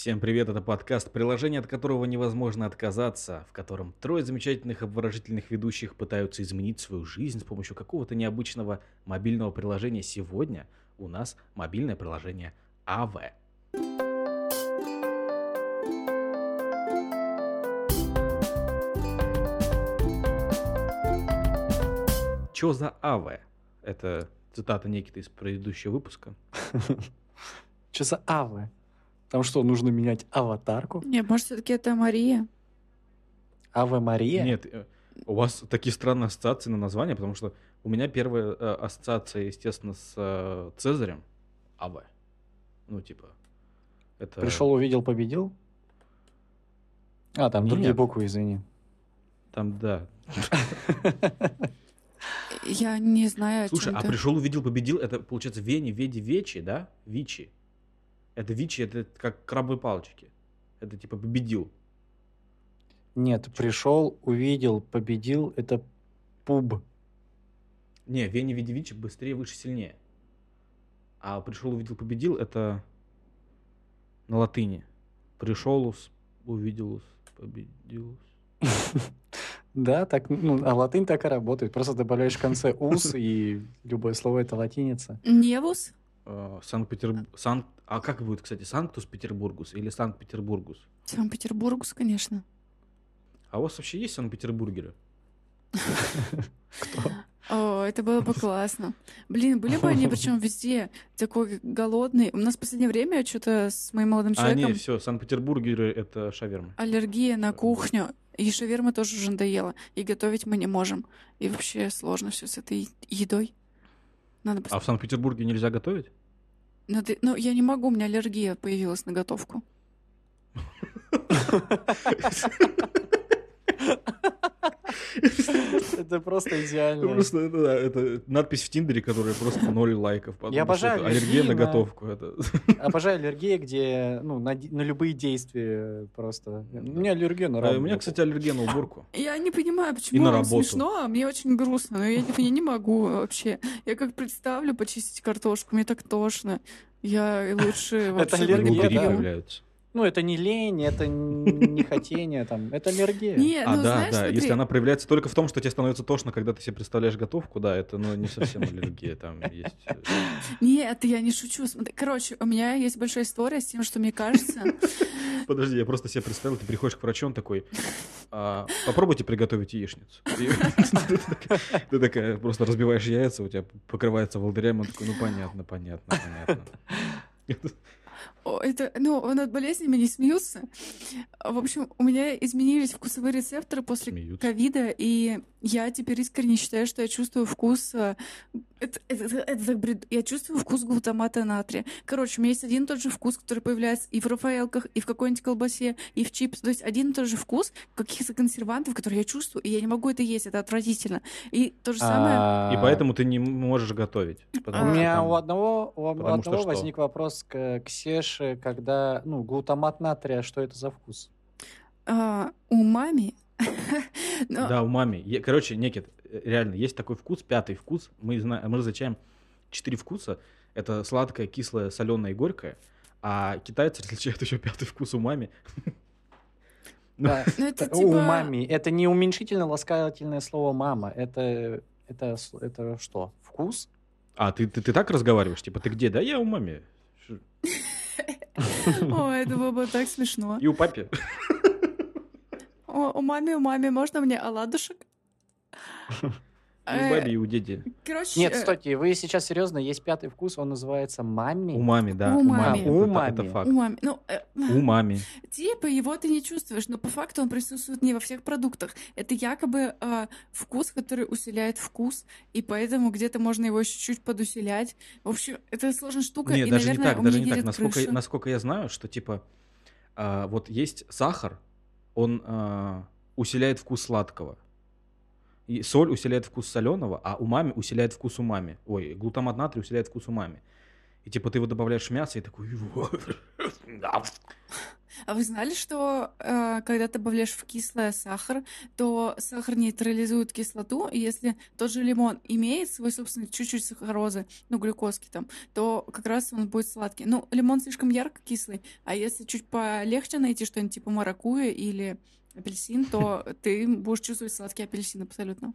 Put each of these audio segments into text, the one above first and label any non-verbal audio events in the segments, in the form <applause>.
Всем привет, это подкаст, приложение, от которого невозможно отказаться, в котором трое замечательных обворожительных ведущих пытаются изменить свою жизнь с помощью какого-то необычного мобильного приложения. Сегодня у нас мобильное приложение АВ. Чё за АВ? Это цитата Никиты из предыдущего выпуска. <laughs> Что за авы? Там что, нужно менять аватарку? Не, может, все-таки это Мария? Ава Мария? Нет, э, у вас такие странные ассоциации на название, потому что у меня первая э, ассоциация, естественно, с э, Цезарем. АВ. Ну, типа, это... Пришел, увидел, победил? А, там Нет. другие буквы, извини. Там, да. Я не знаю, Слушай, а пришел, увидел, победил, это, получается, Вени, Веди, Вечи, да? Вичи. Это Вичи, это как крабовые палочки. Это типа победил. Нет, пришел, увидел, победил. Это пуб. Не, Вени, Веди, Вичи быстрее, выше, сильнее. А пришел, увидел, победил, это на латыни. Пришел, увидел, победил. <laughs> Да, так, ну, а латынь так и работает. Просто добавляешь в конце ус, и любое слово это латиница. Невус? Э, Санкт-Петербург. Санкт... А как будет, кстати, Санктус-Петербургус или Санкт-Петербургус? Санкт-Петербургус, конечно. А у вас вообще есть Санкт-Петербургеры? О, это было бы классно. Блин, были бы они причем везде такой голодный. У нас в последнее время что-то с моим молодым А, человеком все, Санкт-Петербургеры это шаверма. аллергия на кухню. И шаверма тоже уже надоела. И готовить мы не можем. И вообще сложно все с этой едой. Надо А пос- в Санкт-Петербурге нельзя готовить? Надо- Ну, я не могу, у меня аллергия появилась на готовку. <laughs> Это просто идеально. Просто это, да, это надпись в Тиндере, которая просто ноль лайков. Я обожаю это аллергия на готовку. Это... Обожаю аллергия, где, ну, на, на любые действия просто. У меня аллергия на А работу. у меня, кстати, аллергия на уборку. Я не понимаю, И почему на вам работу. смешно, а мне очень грустно. Но я, я не могу вообще. Я как представлю почистить картошку, мне так тошно. Я лучше вообще аллергия, Волдыри да. Ну, это не лень, это не хотение, там, это аллергия. Не, А, ну да, знаешь, да. смотри, Если она проявляется только в том, что тебе становится тошно, когда ты себе представляешь готовку, да, это ну, не совсем аллергия. Там есть... э, Нет, я не шучу. Смотри, Короче, у меня есть большая история с тем, что мне кажется... Подожди, я просто себе представил, ты приходишь к врачу, он такой, «А, попробуйте приготовить яичницу. И ты такая- Ты такая просто разбиваешь яйца, у тебя покрывается волдырями, он такой, ну понятно, понятно, понятно. <laughs> Это, ну, над болезнями не смеются. В общем, у меня изменились вкусовые рецепторы после ковида, и я теперь искренне считаю, что я чувствую вкус... э, Это, это- это- это так бред- Я чувствую вкус глутамата натрия. Короче, у меня есть один и тот же вкус, который появляется и в рафаэлках, и в какой-нибудь колбасе, и в чипс. То есть один и тот же вкус каких-то консервантов, которые я чувствую, и я не могу это есть, это отвратительно. И то же самое... А, И поэтому ты не можешь готовить. У меня у одного, возник вопрос к Ксеше, когда, ну, глутамат натрия, что это за вкус? а, у мами... <laughs> Но- Да, у мами. Короче, Некит, э, реально, есть такой вкус, пятый вкус. Мы, зна- мы различаем четыре вкуса. Это сладкое, кислое, соленое и горькое. А китайцы <laughs> различают еще пятый вкус у мами. Ну, Да, Ну, это это типа... Умами. Это не уменьшительно ласкательное слово мама. Это, это, это что? Вкус? А, ты, ты, ты так разговариваешь? Типа, ты где? Да я у мами. Ш- О, это было бы так смешно. И у папи. О, у маме, у маме, можно мне оладушек? И у Э, баби, и у деди. Короче, Нет, э, стойте, вы сейчас серьезно, есть пятый вкус, он называется мами. У мами, да. У мами. Это- У это- мами. Это факт. у маме. Ну, э, У мами. типа его ты не чувствуешь, но по факту он присутствует не во всех продуктах. Это якобы э, вкус, который усиляет вкус, и поэтому где-то можно его еще чуть подусилять. В общем, это сложная штука, Нет, и, даже не наверное, так, у даже не так. Насколько, насколько я знаю, что типа а, вот есть сахар, он а, усиляет вкус сладкого. И соль усиляет вкус соленого, а умами усиляет вкус умами. Ой, глутамат натрия усиляет вкус умами. И типа ты его добавляешь в мясо и такой... А вы знали, что э, когда ты добавляешь в кислое сахар, то сахар нейтрализует кислоту, и если тот же лимон имеет свой собственный чуть-чуть сахарозы, ну, глюкозки там, то как раз он будет сладкий. Ну, лимон слишком ярко кислый, а если чуть полегче найти что-нибудь типа маракуя или апельсин, то ты будешь чувствовать сладкий апельсин абсолютно.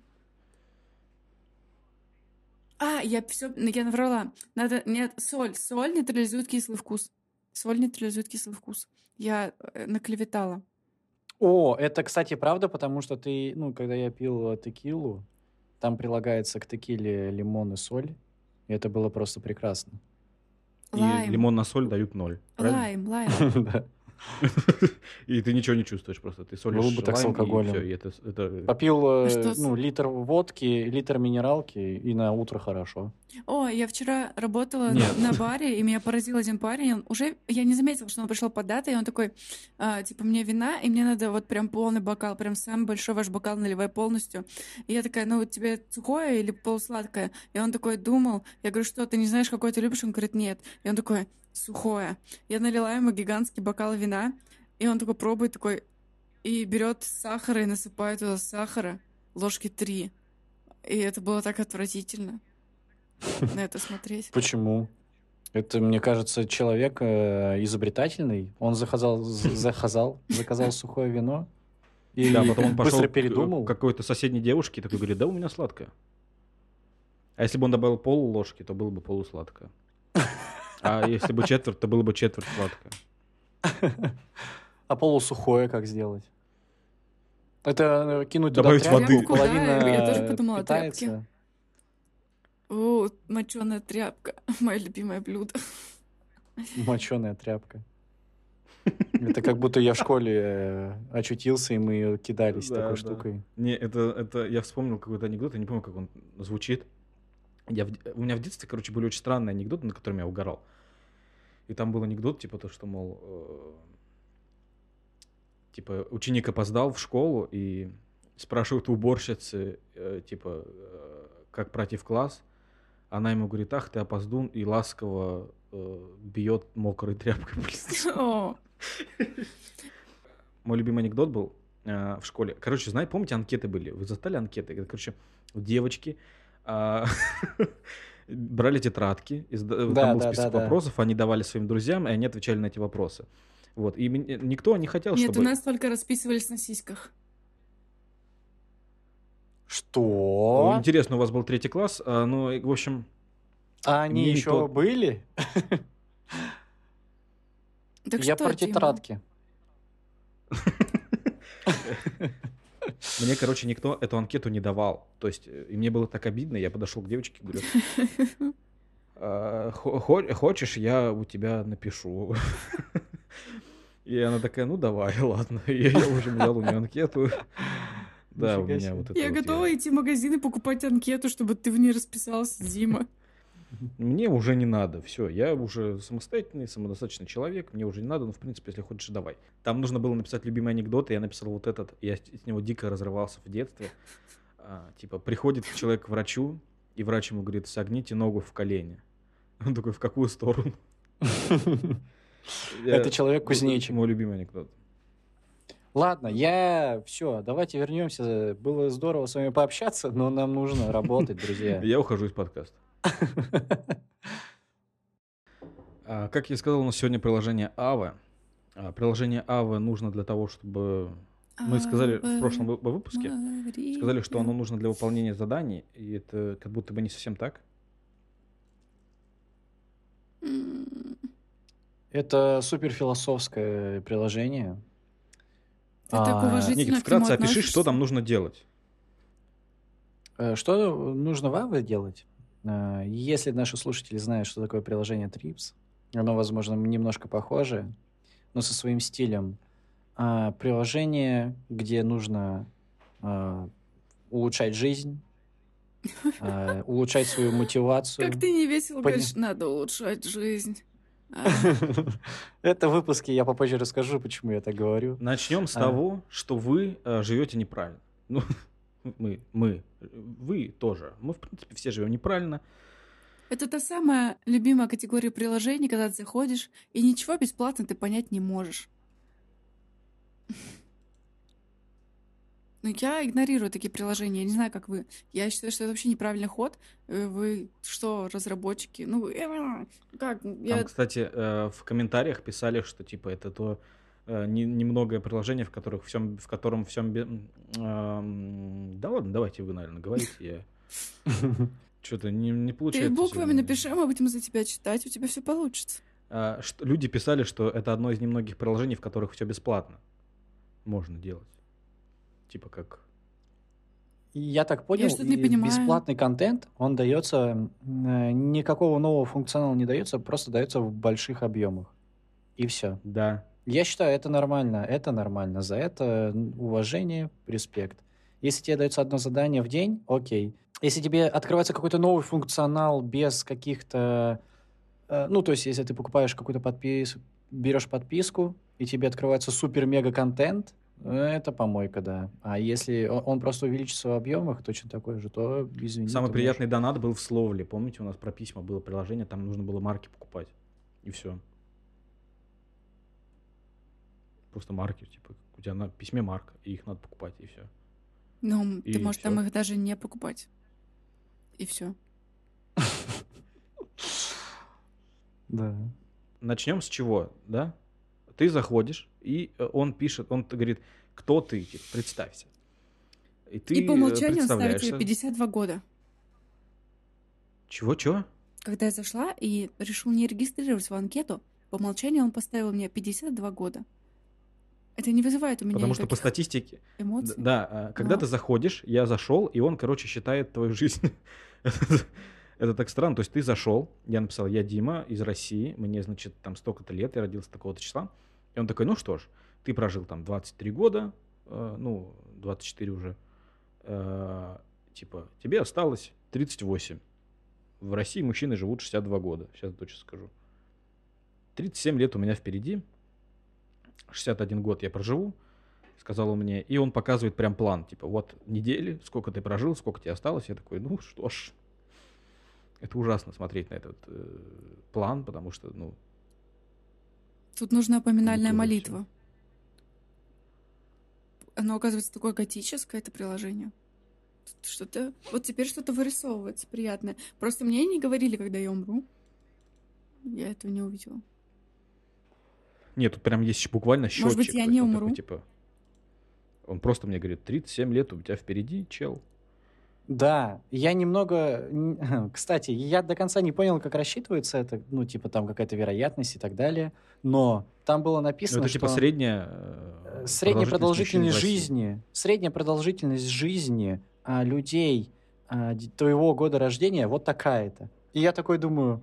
А, я все, я наврала. Надо, нет, соль. Соль нейтрализует кислый вкус. Соль нейтрализует кислый вкус. Я э, наклеветала. О, это, кстати, правда, потому что ты, ну, когда я пил э, текилу, там прилагается к текиле лимон и соль, и это было просто прекрасно. И Лайм. лимон на соль дают ноль. правильно? Лайм, лайм. <laughs> <laughs> И ты ничего не чувствуешь просто. Ты солишь Было бы так с лайм, и алкоголем. всё, и это, это- Попил, э, Что с- ну, литр водки, литр минералки, и на утро хорошо. О, я вчера работала Нет. на баре, и меня поразил один парень. Он уже, я не заметила, что он пришел под датой, и он такой, а, типа, мне вина, и мне надо вот прям полный бокал, прям самый большой ваш бокал наливай полностью. И я такая, ну вот тебе сухое или полусладкое? И он такой думал, я говорю, что, ты не знаешь, какой ты любишь? Он говорит, нет. И он такой, сухое. Я налила ему гигантский бокал вина, и он такой пробует, такой, и берет сахар и насыпает туда сахара, ложки три. И это было так отвратительно на это смотреть. Почему? Это, мне кажется, человек э, изобретательный. Он заказал, заказал, заказал сухое вино. И Да, потом он пошел быстро к передумал. какой-то соседней девушке и такой говорит, да у меня сладкое. А если бы он добавил пол ложки, то было бы полусладкое. <laughs> А если бы четверть, то было бы четверть сладкое. <laughs> А полусухое как сделать? Это э, кинуть туда Добавить тряпку, воды. Тряпку, да, половина я тоже подумала о тряпке. О, моченая тряпка. <laughs> Мое любимое блюдо. Моченая тряпка. Это как будто я в школе э, очутился, и мы кидались Да, такой да. штукой. Не, это, это я вспомнил какой-то анекдот, я не помню, как он звучит. Я в- у меня в детстве, короче, были очень странные анекдоты, над которыми я угорал. И там был анекдот, типа то, что, мол, э, типа ученик опоздал в школу и спрашивает у уборщицы, э, типа, э, как пройти в класс. Она ему говорит, ах, ты опоздун, и ласково э, бьет мокрой тряпкой по Мой любимый анекдот был э, в школе. Короче, знаете, помните, анкеты были? Вы застали анкеты? Короче, девочки а, <laughs> брали тетрадки, и сда- Да, там был да, список да, да. вопросов, они давали своим друзьям, и они отвечали на эти вопросы. Вот. И мен- никто не хотел, Нет, у чтобы... нас только расписывались на сиськах. Что? О, Интересно, у вас был третий класс, а, ну, в общем, А они еще никто- были? Так Я что, про Дима? тетрадки. <laughs> мне, короче, никто эту анкету не давал. То есть, э, и мне было так обидно, я подошел к девочке и говорю, «А, хо- хо- хочешь, я у тебя напишу. И она такая, ну давай, <laughs> ладно. И я уже взял у нее анкету. Да, у меня вот это Я готова идти в магазин и покупать анкету, чтобы ты в ней расписался, Дима. Мне уже не надо, все, я уже самостоятельный, самодостаточный человек, мне уже не надо, ну, в принципе, если хочешь, давай. Там нужно было написать любимый анекдот, и я написал вот этот, я с него дико разрывался в детстве. А, типа, приходит человек к врачу, и врач ему говорит, согните ногу в колени. Он такой, в какую сторону? <laughs> Это человек-кузнечик. Мой любимый анекдот. Ладно, я... Все, давайте вернемся. Было здорово с вами пообщаться, но нам нужно работать, друзья. <laughs> Я ухожу из подкаста. А, Как я сказал, у нас сегодня приложение Ava. А, Приложение Ava нужно для того, чтобы... Мы сказали в прошлом вы- выпуске, сказали, что оно нужно для выполнения заданий, и это как будто бы не совсем так. Это суперфилософское приложение. Ты так А, уважительно Никит, вкратце опиши, что там нужно делать. Э, Что нужно вам делать? Э, Если наши слушатели знают, что такое приложение Trips, оно, возможно, немножко похоже, но со своим стилем. А, Приложение, где нужно а, улучшать жизнь, а, улучшать свою мотивацию. Как ты не весело Поня- говоришь, надо улучшать жизнь. А, <laughs> Это выпуски, я попозже расскажу, почему я так говорю. Начнем с А. того, что вы э, живете неправильно. Ну, <laughs> мы, мы, вы тоже. Мы, в принципе, все живем неправильно. Это та самая любимая категория приложений, когда ты заходишь, и ничего бесплатно ты понять не можешь. Но я игнорирую такие приложения, я не знаю, как вы. Я считаю, что это вообще неправильный ход. Э, вы что, разработчики? Ну, э, как? Я... Там, кстати, э, в комментариях писали, что типа это то э, не- немногое приложение, в которых всем, в котором всем да ладно, давайте вы, наверное, говорите. Я <laughs> что-то не, не Ты получается. буквами сегодня. напиши, мы будем за тебя читать, у тебя все получится. А, что- люди писали, что это одно из немногих приложений, в которых все бесплатно можно делать. Типа как Я так понял, что-то не понимаю. бесплатный контент, он дается, э, никакого нового функционала не дается, просто дается в больших объемах. И все. да. Я считаю, это нормально, это нормально. За это уважение, респект. Если тебе дается одно задание в день, окей. Если тебе открывается какой-то новый функционал без каких-то... э, ну, то есть, если ты покупаешь какую-то подписку, берешь подписку, и тебе открывается супер-мега-контент, э, это помойка, да. А если он просто увеличится в объемах, точно такой же, то, извини. Самый приятный донат был в Словле. Помните, у нас про письма было приложение, там нужно было марки покупать. И все. Просто марки, типа, у тебя на письме марка, и их надо покупать, и все. Ну, ты И можешь там всё. их даже не покупать. И все. можешь. Да. Начнем с чего, да? Ты заходишь, и э, он пишет, он говорит, кто ты, типа, представься. И ты И по э, умолчанию он ставит тебе 52 года. Чего, чего? Когда я зашла и решил не регистрироваться в анкету, по умолчанию он поставил мне 52 года. Это не вызывает у меня Потому что по статистике, эмоций. да, а, когда Но- ты заходишь, я зашел, и он, короче, считает твою жизнь. <laughs> Это- Это так странно. То есть ты зашел, я написал, я Дима из России, мне, значит, там столько-то лет, я родился такого-то числа. И он такой, ну что ж, ты прожил там 23 года, э, ну, 24 уже. Э, Типа, тебе осталось 38. В России мужчины живут 62 года, сейчас точно скажу. 37 лет у меня впереди. 61 год я проживу, сказал он мне. И он показывает прям план, типа, вот недели, сколько ты прожил, сколько тебе осталось. Я такой, ну что ж, это ужасно смотреть на этот э, план, потому что, ну, Тут нужна поминальная молитва. Оно, оказывается, такое готическое, это приложение. Что-то... Вот теперь что-то вырисовывается приятное. Просто мне не говорили, когда я умру. Я этого не увидела. Нет, тут прям есть буквально счетчик. Может быть, я не он такой, умру? типа, он просто мне говорит, 37 лет у тебя впереди, чел. Да, я немного... <laughs> Кстати, я до конца не понял, как рассчитывается это, ну, типа там какая-то вероятность и так далее, но там было Ну, написано, это типа средняя... э, средняя продолжительность жизни, средняя продолжительность жизни а, людей а, твоего года рождения вот такая-то. И я такой думаю,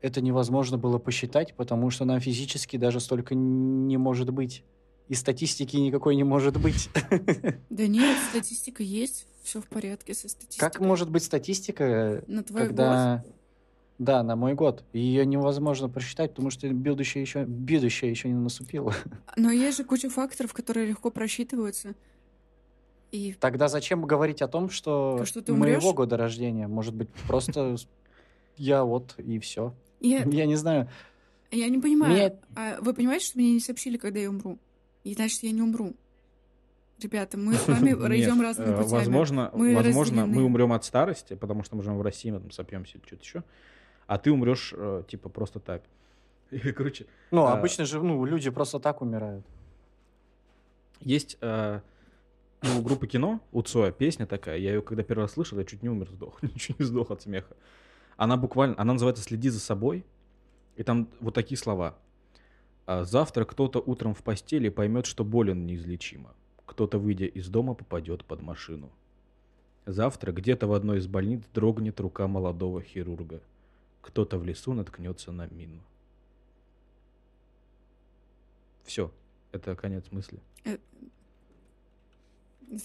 это невозможно было посчитать, потому что нам физически даже столько не может быть. И статистики никакой не может быть. <laughs> Да нет, статистика есть, все в порядке со статистикой. Как может быть статистика, На твой когда... Да, на мой год. Ее невозможно просчитать, потому что будущее еще, будущее еще не наступило. год. <laughs> Но есть же куча факторов, которые легко просчитываются. И Тогда зачем говорить о том, что, То, что моего года рождения? Может быть, просто я вот и все. Я, Я не знаю. я не понимаю. Мне- А вы понимаете, что мне не сообщили, когда я умру? И значит, я не умру. Ребята, мы с вами <laughs> идем разными э, путями. Возможно, Мы возможно мы умрем от старости, потому что мы живем в России, мы там сопьемся или что-то еще. А ты умрешь, э, типа, просто так. <laughs> И, короче, Ну, А. обычно же ну, люди просто так умирают. есть э, ну, у группы кино, у Цоя, песня такая. Я ее когда первый раз слышал, я чуть не умер, сдох. <laughs> Чуть не сдох от смеха. Она буквально, она называется «Следи за собой». И там вот такие слова. А, Завтра кто-то утром в постели поймет, что болен неизлечимо. Кто-то, выйдя из дома, попадет под машину. Завтра где-то в одной из больниц дрогнет рука молодого хирурга. Кто-то в лесу наткнется на мину. Все, это конец мысли. Это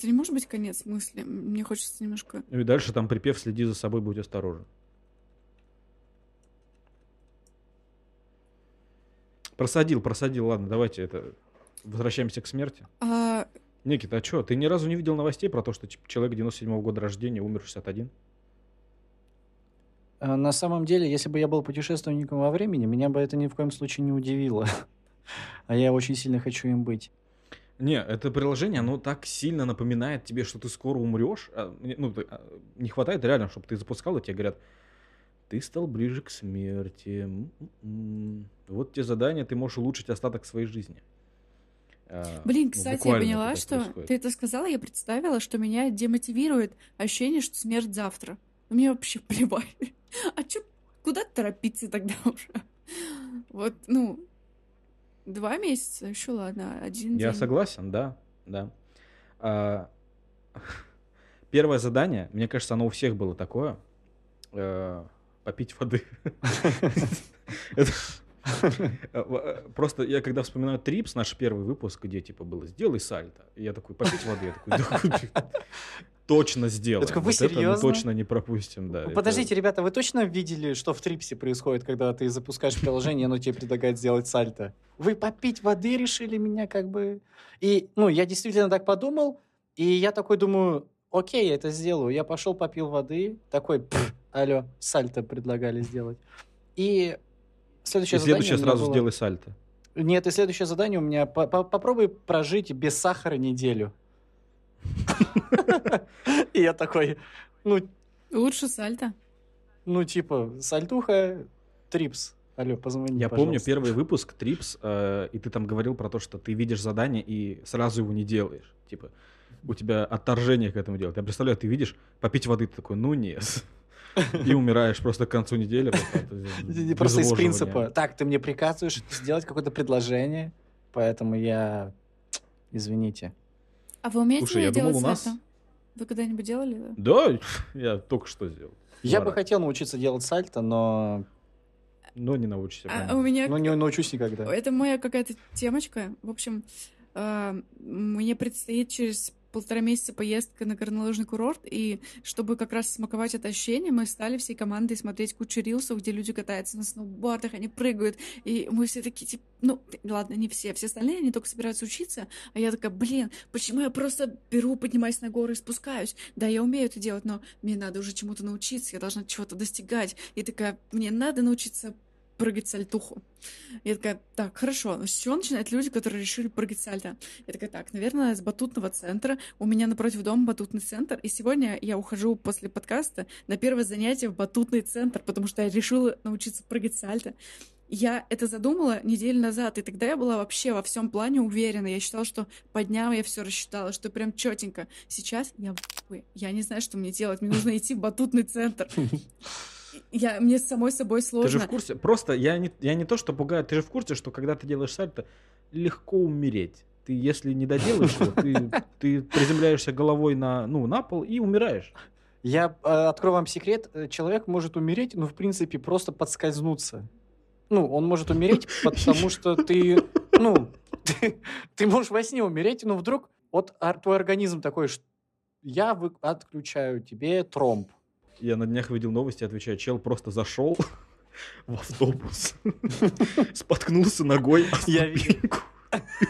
не может быть конец мысли. Мне хочется немножко... Ну и дальше там припев «Следи за собой, будь осторожен». Просадил, просадил. Ладно, давайте это... Возвращаемся к смерти. А, Никита, а что, ты ни разу не видел новостей про то, что типа, человек 97 года рождения умер в 61? А На самом деле, если бы я был путешественником во времени, меня бы это ни в коем случае не удивило. <laughs> А я очень сильно хочу им быть. Не, это приложение, оно так сильно напоминает тебе, что ты скоро умрешь. А, Ну, а, не хватает реально, чтобы ты запускал, и тебе говорят, ты стал ближе к смерти. М-м-м. Вот те задания, ты можешь улучшить остаток своей жизни. А, Блин, ну, кстати, я поняла, что происходит. ты это сказала, я представила, что меня демотивирует ощущение, что смерть завтра. Мне вообще <laughs> плевать. А чё, куда торопиться тогда <laughs> уже? Вот, ну, два месяца, еще ладно, один Я день. согласен, да, да. А, <laughs> Первое задание, мне кажется, оно у всех было такое. Попить воды. <laughs> <laughs> Просто я когда вспоминаю Трипс, наш первый выпуск, где типа было «Сделай сальто», я такой «Попить воды», я такой «Да <laughs> хуй, точно сделаем». такой, «Вы Вот это мы серьезно?» точно не пропустим, да. Ну, это- Подождите, ребята, вы точно видели, что в Трипсе происходит, когда ты запускаешь приложение, оно тебе предлагает сделать сальто? Вы попить воды решили меня как бы... И, ну, я действительно так подумал, и я такой думаю, окей, я это сделаю. Я пошел, попил воды, такой, «Пф, алло, сальто предлагали сделать. И И следующее следующее задание меня сразу было- сделай сальто. Нет, и следующее задание у меня по- по- попробуй прожить без сахара неделю. И я такой, ну, Лучше сальто. ну, типа, сальтуха, трипс. Алло, позвони, Я помню пожалуйста. первый выпуск Трипс, э, и ты там говорил про то, что ты видишь задание и сразу его не делаешь. Типа, у тебя отторжение к этому делать. Я представляю, ты видишь попить воды, ты такой, ну нет. <laughs> И умираешь просто к концу недели. просто из принципа, так, ты мне приказываешь сделать какое-то предложение, поэтому я... Извините. А вы умеете Слушай, я думал, делать у нас- сальто? Вы когда-нибудь делали? да? Да, я только что сделал. Я Два бы хотел научиться делать сальто, но Но не научишься. А, правильно. у меня ну, не научусь никогда. Это моя какая-то темочка. В общем, а, мне предстоит через полтора месяца поездка на горнолыжный курорт, и чтобы как раз смаковать это ощущение, мы стали всей командой смотреть кучу рилсов, где люди катаются на сноубордах, они прыгают, и мы все такие, типа, ну, ладно, не все, все остальные, они только собираются учиться, а я такая, блин, почему я просто беру, поднимаюсь на горы и спускаюсь? Да, я умею это делать, но мне надо уже чему-то научиться, я должна чего-то достигать. И такая, мне надо научиться прыгать сальтуху. Я такая, так, хорошо, с чего начинают люди, которые решили прыгать сальто? Я такая, так, наверное, с батутного центра. У меня напротив дома батутный центр, и сегодня я ухожу после подкаста на первое занятие в батутный центр, потому что я решила научиться прыгать сальто. Я это задумала неделю назад, и тогда я была вообще во всем плане уверена. Я считала, что по дням я все рассчитала, что прям четенько. Сейчас я я не знаю, что мне делать. Мне нужно идти в батутный центр. Я, мне самой собой Ты же сложно. в курсе, просто я не, я не то, что пугаю, ты же в курсе, что когда ты делаешь сальто, легко умереть. Ты, если не доделаешь его, ты, <laughs> ты приземляешься головой на, ну, на пол и умираешь. Я э, открою вам секрет. Э, Человек может умереть, ну, в принципе, просто подскользнуться. Ну, он может умереть, <laughs> потому что ты, ну, <laughs> ты, ты можешь во сне умереть, но вдруг вот твой организм такой, что я вы- отключаю тебе тромб. Я на днях видел новости, отвечаю, чел просто зашел <laughs> в автобус, <laughs> споткнулся ногой о видел. ступеньку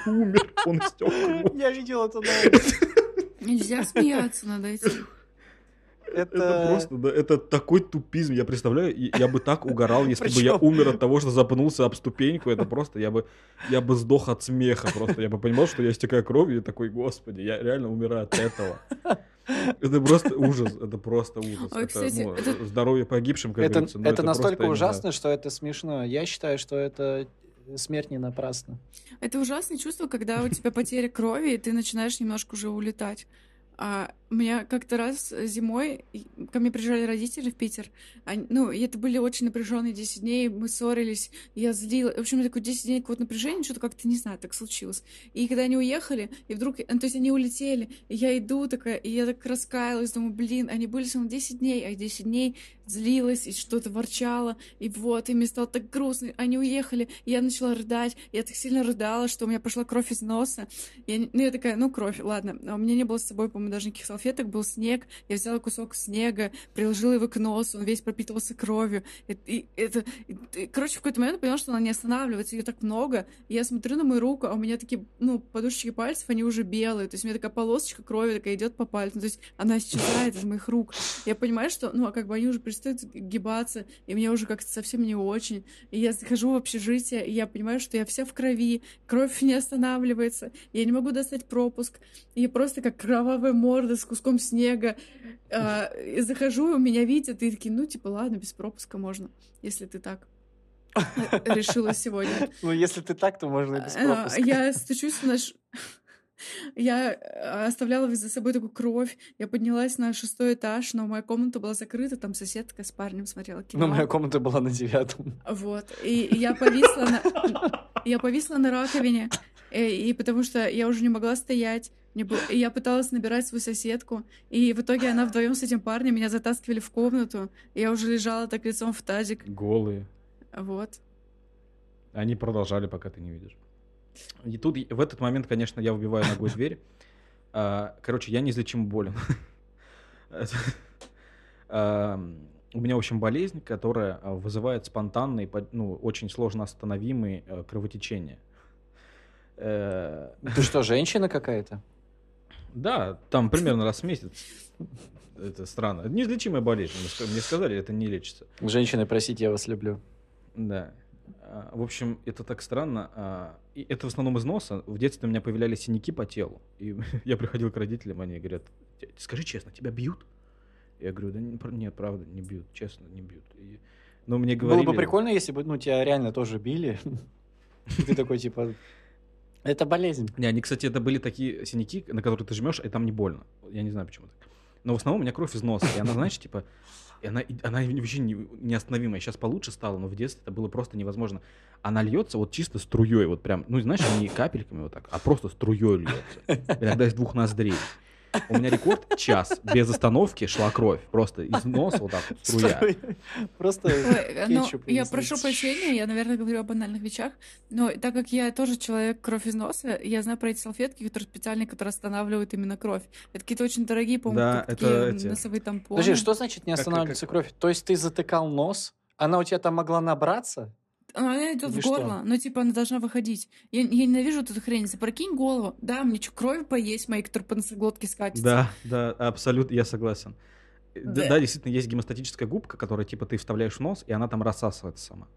и умер. Он стек Я видел это новость. <laughs> Нельзя смеяться над этим. Это Это просто, да, это такой тупизм. Я представляю, я бы так угорал, если бы я Причем- умер от того, что запнулся об ступеньку. Это просто, я бы, я бы сдох от смеха просто. Я бы понимал, что я истекаю кровью и такой, господи, я реально умираю от этого. Это просто ужас, это просто ужас. Ой, это, кстати, ну, это- здоровье погибшим, как это, говорится. но это настолько не знаю. ужасно, что это смешно. Я считаю, что это смерть не напрасна. Это ужасное чувство, когда у тебя потеря крови, и ты начинаешь немножко уже улетать. А меня как-то раз зимой и- ко мне приезжали родители в Питер. Они- ну, и это были очень напряженные 10 дней, мы ссорились, я злила. В общем, такое 10 дней какого-то напряжения, что-то как-то, не знаю, так случилось. И когда они уехали, и вдруг, э, то есть они улетели, и я иду такая, и я так раскаялась, думаю, блин, они были со мной 10 дней, а я 10 дней злилась и что-то ворчала, и вот, и мне стало так грустно, они уехали, и я начала рыдать, я так сильно рыдала, что у меня пошла кровь из носа. Я, ну, я такая, ну, кровь, ладно. А у меня не было с собой, по-моему, даже никаких салфеток, салфеток был снег, я взяла кусок снега, приложила его к носу, он весь пропитывался кровью. И, и это, и, короче, в какой-то момент я поняла, что она не останавливается, ее так много. И я смотрю на мою руку, а у меня такие, ну, подушечки пальцев, они уже белые, то есть у меня такая полосочка крови такая идет по пальцу, то есть она исчезает из моих рук. Я понимаю, что, ну, а как бы они уже перестают гибаться, и мне уже как-то совсем не очень. И я захожу в общежитие, и я понимаю, что я вся в крови, кровь не останавливается, я не могу достать пропуск, и я просто как кровавая морда с куском снега э, захожу, меня видят, и такие, ну, типа, ладно, без пропуска можно, если ты так решила сегодня. <laughs> Ну, если ты так, то можно и без пропуска. Я стучусь в наш... Я оставляла за собой такую кровь. Я поднялась на шестой этаж, но моя комната была закрыта, там соседка с парнем смотрела кино. Но моя комната была на девятом. Вот. И я повисла на... Я повисла на раковине, и, и потому что я уже не могла стоять. Мне было... Я пыталась набирать свою соседку, и в итоге она вдвоем с этим парнем меня затаскивали в комнату. И я уже лежала так лицом в тазик. Голые. Вот. Они продолжали, пока ты не видишь. И тут в этот момент, конечно, я убиваю ногой <laughs> дверь. А, короче, я неизлечимо болен. А, <laughs> у меня, в общем, болезнь, которая а, вызывает спонтанные, ну, очень сложно остановимые э, кровотечения. Э, Ты что, женщина какая-то? Да, там примерно раз в месяц. Это странно. Неизлечимая болезнь. Мне сказали, это не лечится. Женщины, простите, я вас люблю. Да. В общем, это так странно. И это в основном из носа. В детстве у меня появлялись синяки по телу. И <laughs> я приходил к родителям, они говорят, скажи честно, тебя бьют? Я говорю, да нет, правда, не бьют, честно, не бьют. И, но мне говорили... Было бы прикольно, если бы ну, тебя реально тоже били. <laughs> Ты такой, типа, это болезнь. Не, они, кстати, это были такие синяки, на которые ты жмешь, и там не больно. Я не знаю, почему так. Но в основном у меня кровь из носа. И она, знаешь, типа, и она, она вообще не, неостановимая. Сейчас получше стало, но в детстве это было просто невозможно. Она льется вот чисто струей, вот прям, ну, знаешь, не капельками вот так, а просто струей льется. Иногда из двух ноздрей. У меня рекорд час без остановки шла кровь. Просто из носа вот так вот <laughs> струя. Просто Ой, ну, Я прошу прощения, я, наверное, говорю о банальных вещах, но так как я тоже человек кровь из носа, я знаю про эти салфетки, которые специальные, которые останавливают именно кровь. Это какие-то очень дорогие, по-моему, такие носовые тампоны. Подожди, что значит не останавливается кровь? То есть ты затыкал нос, она у тебя там могла набраться? Она идет в горло, но типа она должна выходить. Я, я ненавижу эту хрень. Запрокинь голову. Да, мне что, кровь поесть мои, которые по носоглотке скатятся. Да, да, абсолютно, я согласен. Да. да, действительно, есть гемостатическая губка, которая типа ты вставляешь в нос, и она там рассасывается сама.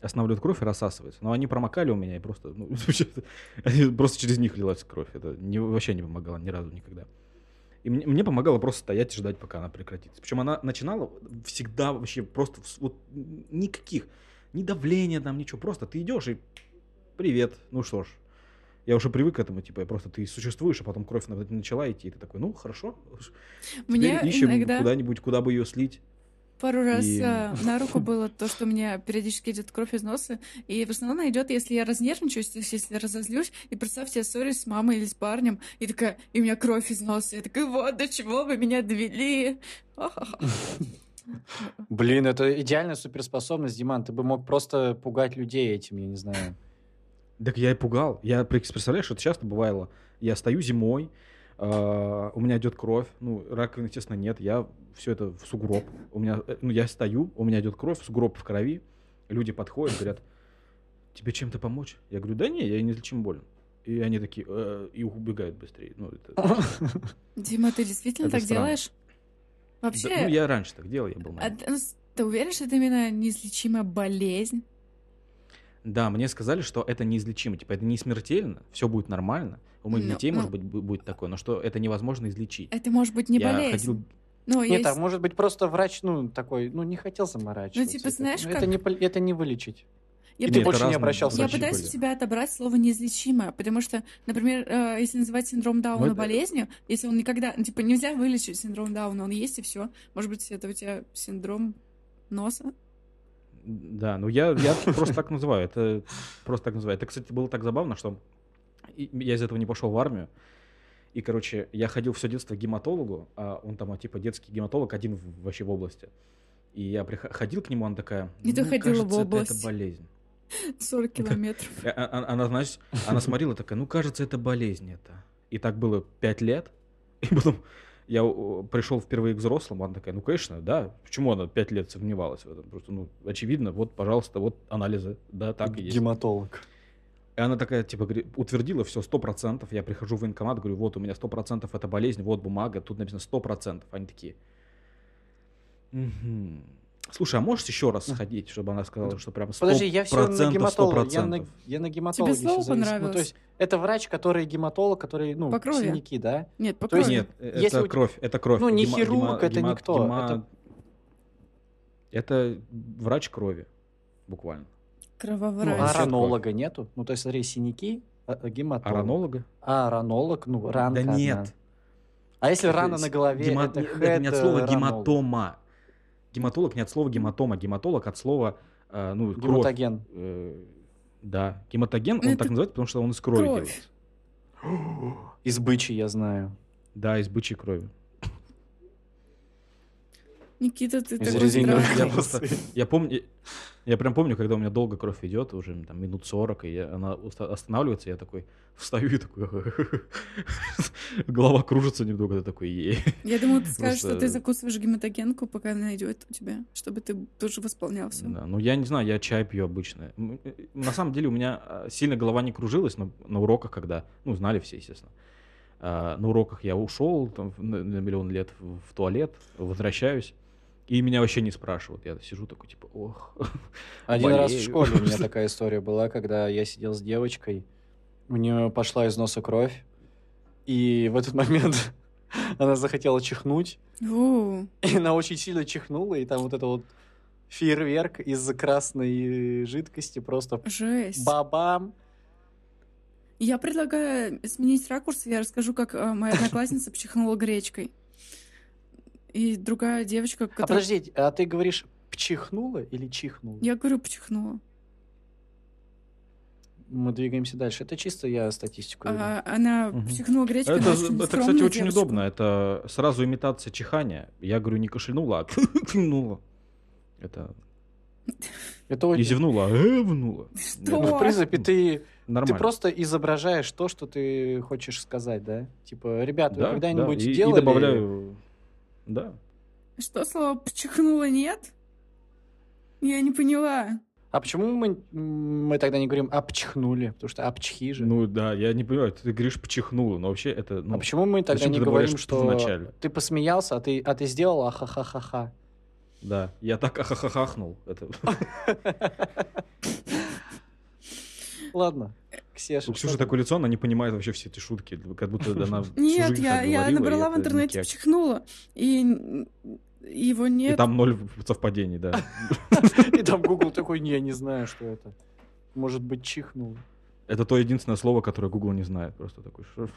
Останавливает кровь и рассасывается. Но они промокали у меня, и просто, ну, <laughs> просто через них лилась кровь. Это не, вообще не помогало ни разу никогда. И мне, мне помогало просто стоять и ждать, пока она прекратится. Причем она начинала всегда вообще просто вот никаких ни давления там, ничего. Просто ты идешь и привет. Ну что ж, я уже привык к этому, типа, просто ты существуешь, а потом кровь начала идти, и ты такой, ну хорошо, Мне Теперь ищем иногда... куда-нибудь, куда бы ее слить. Пару раз и... э, <laughs> на руку было то, что у меня периодически идет кровь из носа, и в основном она идет, если я разнервничаюсь, то есть если я разозлюсь, и представьте, я ссорюсь с мамой или с парнем, и такая, и у меня кровь из носа, я такая, вот до чего вы меня довели. <laughs> <laughs> Блин, это идеальная суперспособность, Диман. Ты бы мог просто пугать людей этим, я не знаю. Так я и пугал. Я представляешь, это часто бывало. Я стою зимой, Uh, у меня идет кровь, ну, раковины, естественно, нет, я все это в сугроб. У меня, э, ну, я стою, у меня идет кровь, сугроб в крови, люди подходят, говорят, тебе чем-то помочь? Я говорю, да не, я неизлечимо болен. И они такие, э, и убегают быстрее. Ну, это... <laughs> Дима, ты действительно это так странно. делаешь? Вообще... Да, ну, я раньше так делал, я был а, ну, ты уверен, что это именно неизлечимая болезнь? Да, мне сказали, что это неизлечимо. Типа, это не смертельно, все будет нормально. У моих ну, детей, ну, может быть, будет такое, но что это невозможно излечить. Это может быть не я болезнь. Ходил... Ну, Нет, есть... а может быть просто врач, ну, такой, ну, не хотел заморачиваться. Ну, типа, знаешь, это, как... это, не, это не вылечить. Я, ты больше не обращался Я пытаюсь были. у тебя отобрать слово неизлечимое, потому что, например, э, если называть синдром Дауна вот. болезнью, если он никогда, ну, типа, нельзя вылечить синдром Дауна, он есть и все. Может быть, это у тебя синдром носа? Да, ну я, я <laughs> просто так называю, это просто так называю. Это, кстати, было так забавно, что я из этого не пошел в армию, и, короче, я ходил все детство к гематологу, а он там, типа, детский гематолог один в, вообще в области. И я приходил к нему, он такая, ну, кажется, в область. это болезнь. 40 километров. Она, э, а, она, знаешь, она смотрела такая, ну, кажется, это болезнь это. И так было 5 лет. И потом я пришел впервые к взрослому, она такая, ну, конечно, да, почему она пять лет сомневалась в этом? Просто, ну, очевидно, вот, пожалуйста, вот анализы, да, так и есть. Гематолог. И она такая, типа, утвердила все, сто процентов. Я прихожу в военкомат, говорю, вот у меня сто процентов это болезнь, вот бумага, тут написано сто процентов. Они такие, «Мгм. Слушай, а можешь еще раз сходить, чтобы она сказала, что прям 100%, Подожди, я все на 100%, гематолога. Я на, 100%? я на гематолога. слово понравилось? Ну, то есть это врач, который гематолог, который, ну, По крови? синяки, да? Нет, по То есть крови. Нет, э, Если это у кровь, это кровь. Ну, не Гема- хирург, гема- это гема- никто, гема- это- Это врач крови, буквально. Крововрач. Ну, а Расчет ранолога нету? Ну, то есть, смотри, синяки, а, а гематолог. А ранолога? А, ранолог, ну, ранка Да одна. нет. А если Это рана на голове, гема- это, не- это не от слова э, ранолог. гематома. Гематолог не от слова гематома, гематолог от слова, э, ну, кровь. Гематоген. Э, Да, гематоген, он Это так называется, потому что он из крови кровь. делается. Из бычьи я знаю. Да, из бычьей крови. Никита, ты Из такой. Я просто, <laughs> я помню, я прям помню, когда у меня долго кровь идет, уже там минут 40, и я- она уста- останавливается, я такой встаю и такой, <laughs> голова кружится немного, ты такой, «Е». Я думала, ты скажешь, что ты закусываешь гематогенку, пока она идет у тебя, чтобы ты тоже восполнялся. Да, ну я не знаю, я чай пью обычно. На самом деле у меня а, сильно голова не кружилась на, на уроках, когда, ну, знали все, естественно. А, на уроках я ушел там, на, на миллион лет в, в туалет, возвращаюсь, и меня вообще не спрашивают. Я сижу такой, типа, ох. <laughs> Один раз в болею. школе у меня <laughs> такая история была, когда я сидел с девочкой, у нее пошла из носа кровь, и в этот момент <laughs> она захотела чихнуть, О, и она очень сильно чихнула, и там вот это вот фейерверк из красной жидкости просто жесть. бабам. Я предлагаю сменить ракурс, я расскажу, как э, моя одноклассница пчихнула гречкой. И другая девочка, А которая... подожди, а ты говоришь пчихнула или чихнула? Я говорю, пчихнула. Мы двигаемся дальше. Это чисто я статистику. А, она Мгм. пчихнула гречкой. Это, очень это, кстати, очень девочку. удобно. Это сразу имитация чихания. Я говорю, не кашлянула, а кашлянула. Это <laughs> Это не очень... зевнула, а эвнула. Что? Ну, в принципе, ты, Нормально. ты просто изображаешь то, что ты хочешь сказать, да? Типа, ребята, Да, вы когда-нибудь да, и- и делали... добавляю... Да. Что слово пчихнула нет? Я не поняла. А почему мы, мы тогда не говорим «обчихнули»? Потому что «обчхи» же. Ну да, я не понимаю, ты говоришь почихнула, но вообще это... Ну, а почему мы тогда не говорим, что вначале? ты посмеялся, а ты, а ты сделал ахахахаха? Да, я так ахахахахнул. Это... Ладно, Ксеша. У Ксюши что такое лицо, она не понимает вообще все эти шутки, как будто <laughs> она Нет, я, я и набрала в интернете, никак. пчихнула. И его И нет. там ноль совпадений, да. <laughs> И там Google такой, не, я не знаю, что это. Может быть, чихнул. Это то единственное слово, которое Google не знает. Просто такой шеф.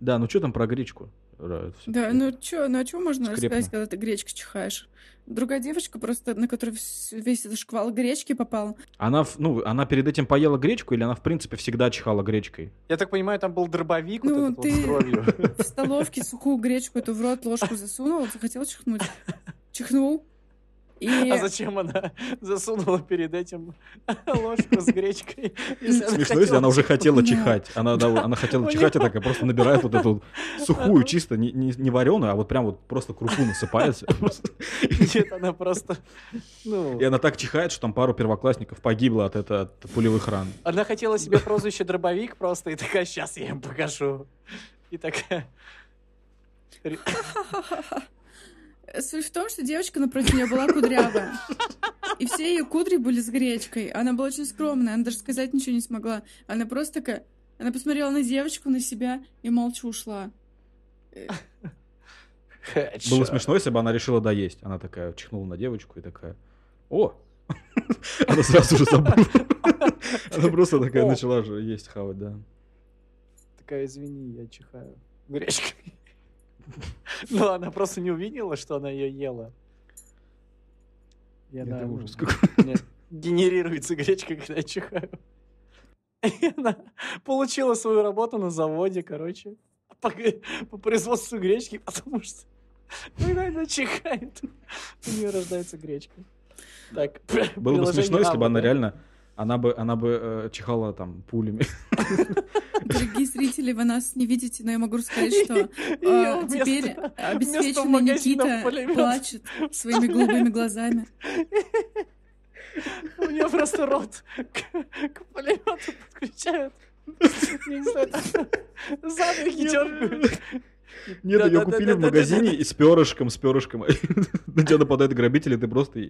Да, ну что там про гречку? Всё- Да, ну чё, ну а чё можно Скрепно. рассказать, когда ты гречкой чихаешь? Другая девочка просто, на которой вс- весь этот шквал гречки попал. Она, ну, она перед этим поела гречку или она, в принципе, всегда чихала гречкой? Я так понимаю, там был дробовик Ну, вот этот вот ты- с кровью. <laughs> В столовке сухую гречку эту в рот ложку засунул, захотел чихнуть. <laughs> Чихнул. И <laughs> А зачем она <laughs> засунула перед этим <laughs> ложку с гречкой? Смешно, если она уже хотела чихать. Она, да, она хотела чихать, и такая просто набирает вот эту сухую, чисто, не, не, не вареную, а вот прям вот просто крупу насыпается. Нет, она просто... Ну, И она так чихает, что там пару первоклассников погибло от, этого, от пулевых ран. она хотела себе прозвище дробовик просто, и такая, сейчас я им покажу. И такая... Суть в том, что девочка напротив нее была кудрявая. И все ее кудри были с гречкой. Она была очень скромная, она даже сказать ничего не смогла. Она просто такая... Она посмотрела на девочку, на себя и молча ушла. Было смешно, если бы она решила доесть. Она такая чихнула на девочку и такая, о! <laughs> Она сразу же забыла. Она просто такая начала же есть, хавать, да. Такая, извини, я чихаю. Гречкой. Но она просто не увидела, что она ее ела. И она, Это ну, ужас какой. Нет, генерируется гречка, когда я чихаю. И она получила свою работу на заводе, короче, по, по производству гречки, потому что когда она чихает, у нее рождается гречка. Так, Было бы смешно, если бы она реально Она бы, она бы э, чихала там пулями. Дорогие зрители, вы нас не видите, но я могу сказать, <laughs> что вместо- теперь вместо обеспеченный Никита плачет своими голубыми глазами. У нее просто рот к, к пулемету подключают. <laughs> Не знаю, за ноги дергают. Нет, ее купили в магазине и с перышком, с перышком. <laughs> На тебя нападает грабитель, и ты просто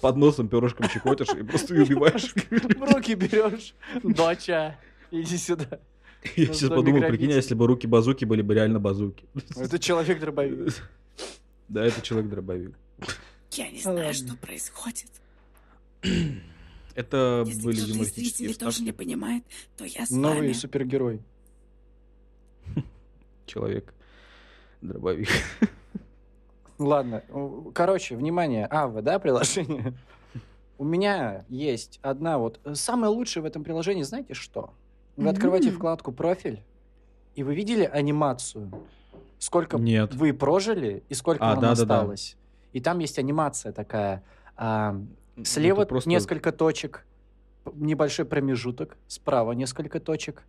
под носом перышком чекотишь и просто ее убиваешь. <laughs> В руки берешь. Доча, иди сюда. Я Ну, сейчас подумал, прикинь, если бы руки базуки были бы реально базуки. Это человек-дробовик. <laughs> Да, это человек-дробовик. Я не Ну знаю, что происходит. <clears throat> Это Если были кто-то из юмористические зрителей тоже не понимает, то я с Новый вами. супергерой. Человек-дробовик. Ладно, короче, внимание, Ава, да, приложение? У меня есть одна вот... э, Самое лучшее в этом приложении, знаете что? Вы открываете вкладку «Профиль», и вы видели анимацию? Сколько Нет. вы прожили и сколько А, вам да-да-да. осталось. И там есть анимация такая. а, Ну, слева просто- несколько точек, небольшой промежуток, справа несколько точек.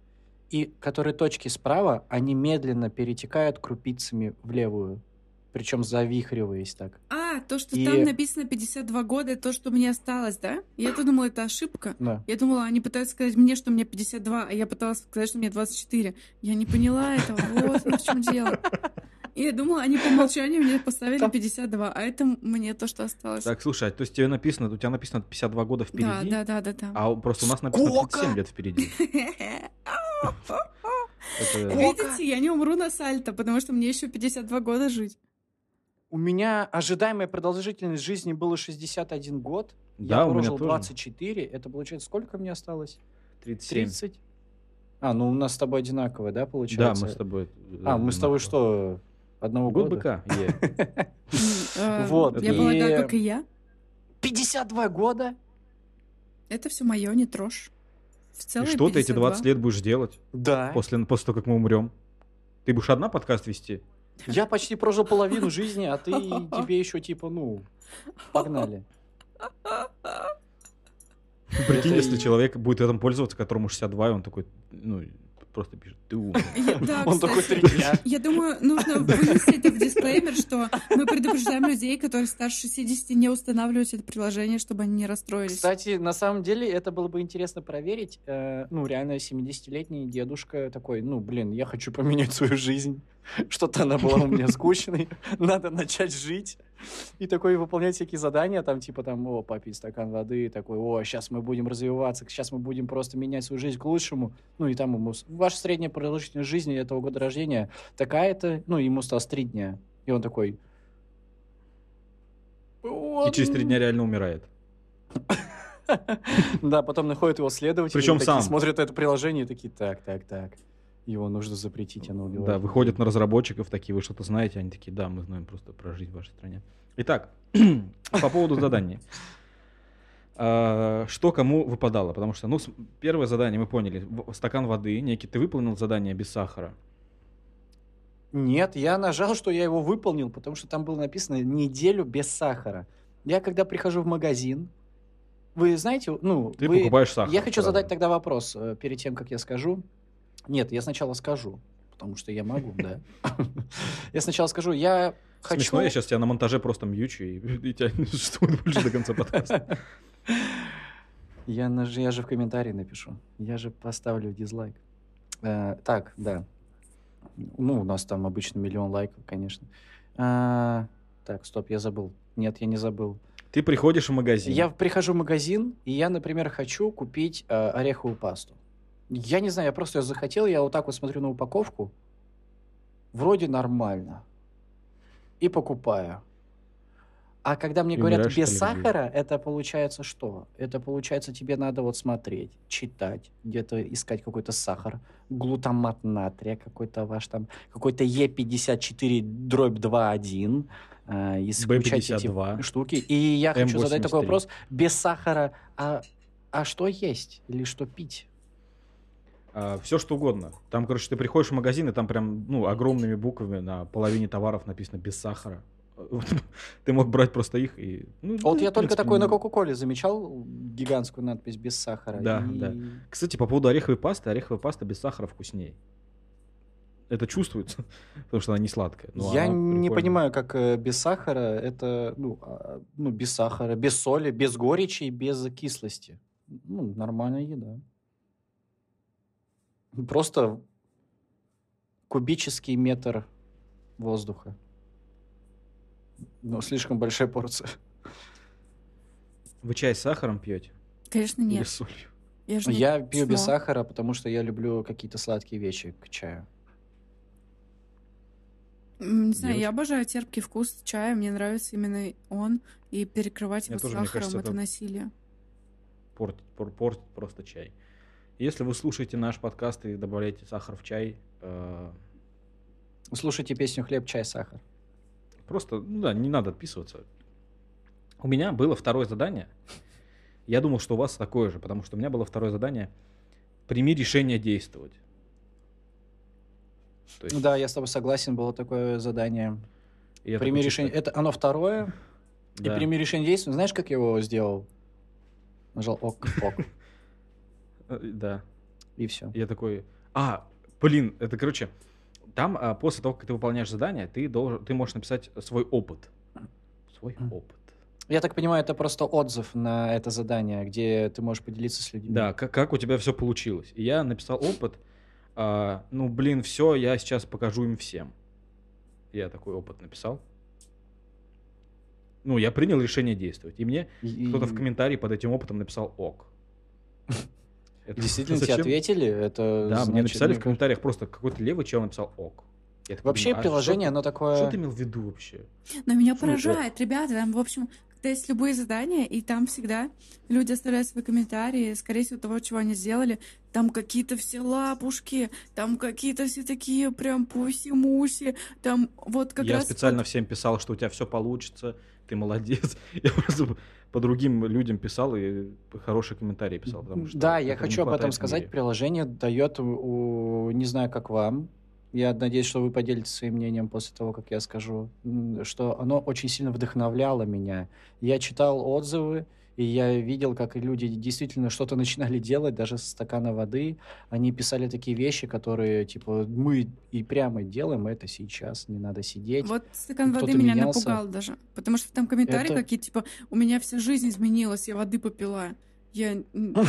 И которые точки справа, они медленно перетекают крупицами в левую. Причем завихриваясь так. А, то, что И- там написано 52 года, это то, что мне осталось, да? Я-то думала, это ошибка. Да. Я думала, они пытаются сказать мне, что мне 52, а я пыталась сказать, что мне 24. Я не поняла этого. Вот в чем дело. И я думала, они по умолчанию мне поставили Там- 52, а это мне то, что осталось. Так, слушай, а то есть тебе написано, у тебя написано 52 года да, впереди? да, да, да, да. А у- просто у нас написано Сколько? 37 лет впереди. <laughs> Видите, я не умру на сальто, потому что мне еще 52 года жить. У меня ожидаемая продолжительность жизни была 61 год. Да, я у меня прожил тоже. 24. Это получается, сколько мне осталось? 37. 30? А, ну у нас с тобой одинаково, да, Да, получается? мы с тобой. А, э, мы с тобой что, одного Год года? быка. е. М, э, Вот, Я полагаю, как и я. 52 года? Это все мое, не трожь. В И что ты эти 20 лет будешь делать Да. после, после того, как мы умрем? Ты будешь одна подкаст вести? Я почти прожил половину жизни, а ты <laughs> тебе еще типа, ну, погнали. Прикинь, если человек будет этим пользоваться, которому 62, и он такой, ну, просто пишет, ты <laughs> да, Он такой три дня. Я думаю, нужно вынести это в дисклеймер, что мы предупреждаем людей, которые старше 60, не устанавливать это приложение, чтобы они не расстроились. Кстати, на самом деле, это было бы интересно проверить. Э, ну, реально, 70-летний дедушка такой, ну, блин, я хочу поменять свою жизнь. <laughs> Что-то она была у меня скучной. <laughs> Надо начать жить. И такой выполнять всякие задания, там, типа, там, о, попить стакан воды, такой, о, сейчас мы будем развиваться, сейчас мы будем просто менять свою жизнь к лучшему. Ну, и там ему, ваша средняя продолжительность жизни этого года рождения такая-то, ну, ему осталось три дня. И он такой... И через три дня реально умирает. <laughs> Да, потом находят его следователи. Причем сам. смотрят это приложение и такие, так, так, так. Его нужно запретить, оно убивает. Да, выходят на разработчиков такие, вы что-то знаете? Они такие, да, мы знаем просто про жизнь в вашей стране. Итак, <clears throat> по поводу заданий. А, Что кому выпадало? Потому что, ну, первое задание мы поняли. Стакан воды, некий. Ты выполнил задание без сахара. Нет, я нажал, что я его выполнил, потому что там было написано неделю без сахара. Я когда прихожу в магазин, вы знаете, ну, Ты вы- покупаешь сахар. Я хочу сразу. задать тогда вопрос э, перед тем, как я скажу. Нет, я сначала скажу, потому что я могу, да. <laughs> Я сначала скажу, я хочу... Смешно, я сейчас тебя на монтаже просто мьючу, <laughs> и, тебя не существует больше до конца подкаста. <laughs> Я, наж- я же в комментарии напишу. Я же поставлю дизлайк. Э, так, да. Ну, у нас там обычно миллион лайков, конечно. А, так, стоп, я забыл. Нет, я не забыл. Ты приходишь в магазин. Я прихожу в магазин, и я, например, хочу купить э, ореховую пасту. Я не знаю, я просто ее захотел, я вот так вот смотрю на упаковку. Вроде нормально. И покупаю. А когда мне говорят умираешь без сахара, это получается что? Это получается тебе надо вот смотреть, читать, где-то искать какой-то сахар, глутамат натрия какой-то ваш там, какой-то Е54 дробь 2.1, э, исключать эти B52. штуки. И я хочу задать такой М83. вопрос. Без сахара, а, а что есть или что пить? Все что угодно. Там, короче, ты приходишь в магазин, и там прям, ну, огромными буквами на половине товаров написано без сахара. <laughs> Ты мог брать просто их и... Ну, Вот да, я только такой на не- Кока-Коле замечал гигантскую надпись без сахара. Да, и- да. Кстати, по поводу ореховой пасты, ореховая паста без сахара вкуснее. Это чувствуется, <laughs> потому что она не сладкая. но Я не понимаю, как э, без сахара это, ну, а, ну, без сахара, без соли, без горечи и без кислости. Ну, нормальная еда. Просто кубический метр воздуха. Ну, слишком большая порция. Вы чай с сахаром пьете? Конечно, Или нет. с солью? Я же не Я пью без сахара, потому что я люблю какие-то сладкие вещи к чаю. Не знаю, Девочки? я обожаю терпкий вкус чая, мне нравится именно он, и перекрывать его тоже, мне сахаром кажется, это это- насилие. Портит, пор- портит просто чай. Если вы слушаете наш подкаст и добавляете сахар в чай, э, Слушайте песню «Хлеб, чай, сахар». просто, ну да, не надо отписываться. У меня было второе задание. Я думал, что у вас такое же, потому что у меня было второе задание. Прими решение действовать. То есть Да, я с тобой согласен, было такое задание. я прими решение. Это оно второе. да. И прими решение действия. Знаешь, как я его сделал? Нажал ок, ок, Да. и все. Я такой, а, блин, это, короче, там а, после того, как ты выполняешь задание, ты должен, ты можешь написать свой опыт. Свой опыт. Я так понимаю, это просто отзыв на это задание, где ты можешь поделиться с людьми. Да, как, как у тебя все получилось. И я написал опыт. а, ну, блин, все, я сейчас покажу им всем. Я такой опыт написал. Ну, я принял решение действовать. И мне И- кто-то в комментарии под этим опытом написал ок. <laughs> Это Действительно тебе зачем? ответили? Это Да, мне значит, написали в ну, комментариях просто какой-то левый чел написал ок. Я такой Вообще думаю, а приложение, что оно такое... Что ты имел в виду вообще? Но меня Что это? поражает, ребята, там, в общем, когда есть любые задания, и там всегда люди оставляют свои комментарии, скорее всего, того, чего они сделали, там какие-то все лапушки, там какие-то все такие прям пуси-муси, там вот как я раз... специально всем писал, что у тебя все получится, ты молодец. <laughs> Я просто по другим людям писал и хорошие комментарии писал. Потому что Да, я хочу об этом сказать. мире. Приложение дает, у- не знаю, как вам, я надеюсь, что вы поделитесь своим мнением после того, как я скажу, что оно очень сильно вдохновляло меня. Я читал отзывы, и я видел, как люди действительно что-то <laughs> начинали делать, даже со стакана воды. Они писали такие вещи, которые, типа, мы и прямо делаем это сейчас, не надо сидеть. Вот стакан воды меня менялся. напугал даже. Потому что там комментарии Это- какие типа, у меня вся жизнь изменилась, я воды попила. Я... м, <laughs>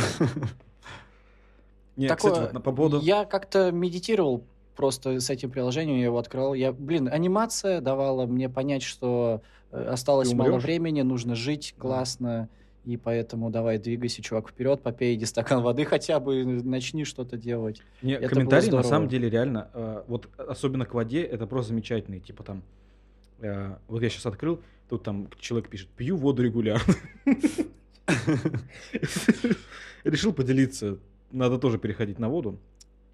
Не, Такое- кстати, вот на- по поводу... Я как-то медитировал просто с этим приложением, я его открыл. Я, блин, анимация давала мне понять, что э, осталось мало времени, нужно жить классно, и поэтому давай двигайся, чувак, вперед, попей, иди стакан воды хотя бы, начни что-то делать. Не, Это комментарии на самом деле реально, э, вот особенно к воде, это просто замечательные. Типа там, э, вот я сейчас открыл, тут там человек пишет, пью воду регулярно. <laughs> <laughs> Решил поделиться, надо тоже переходить на воду.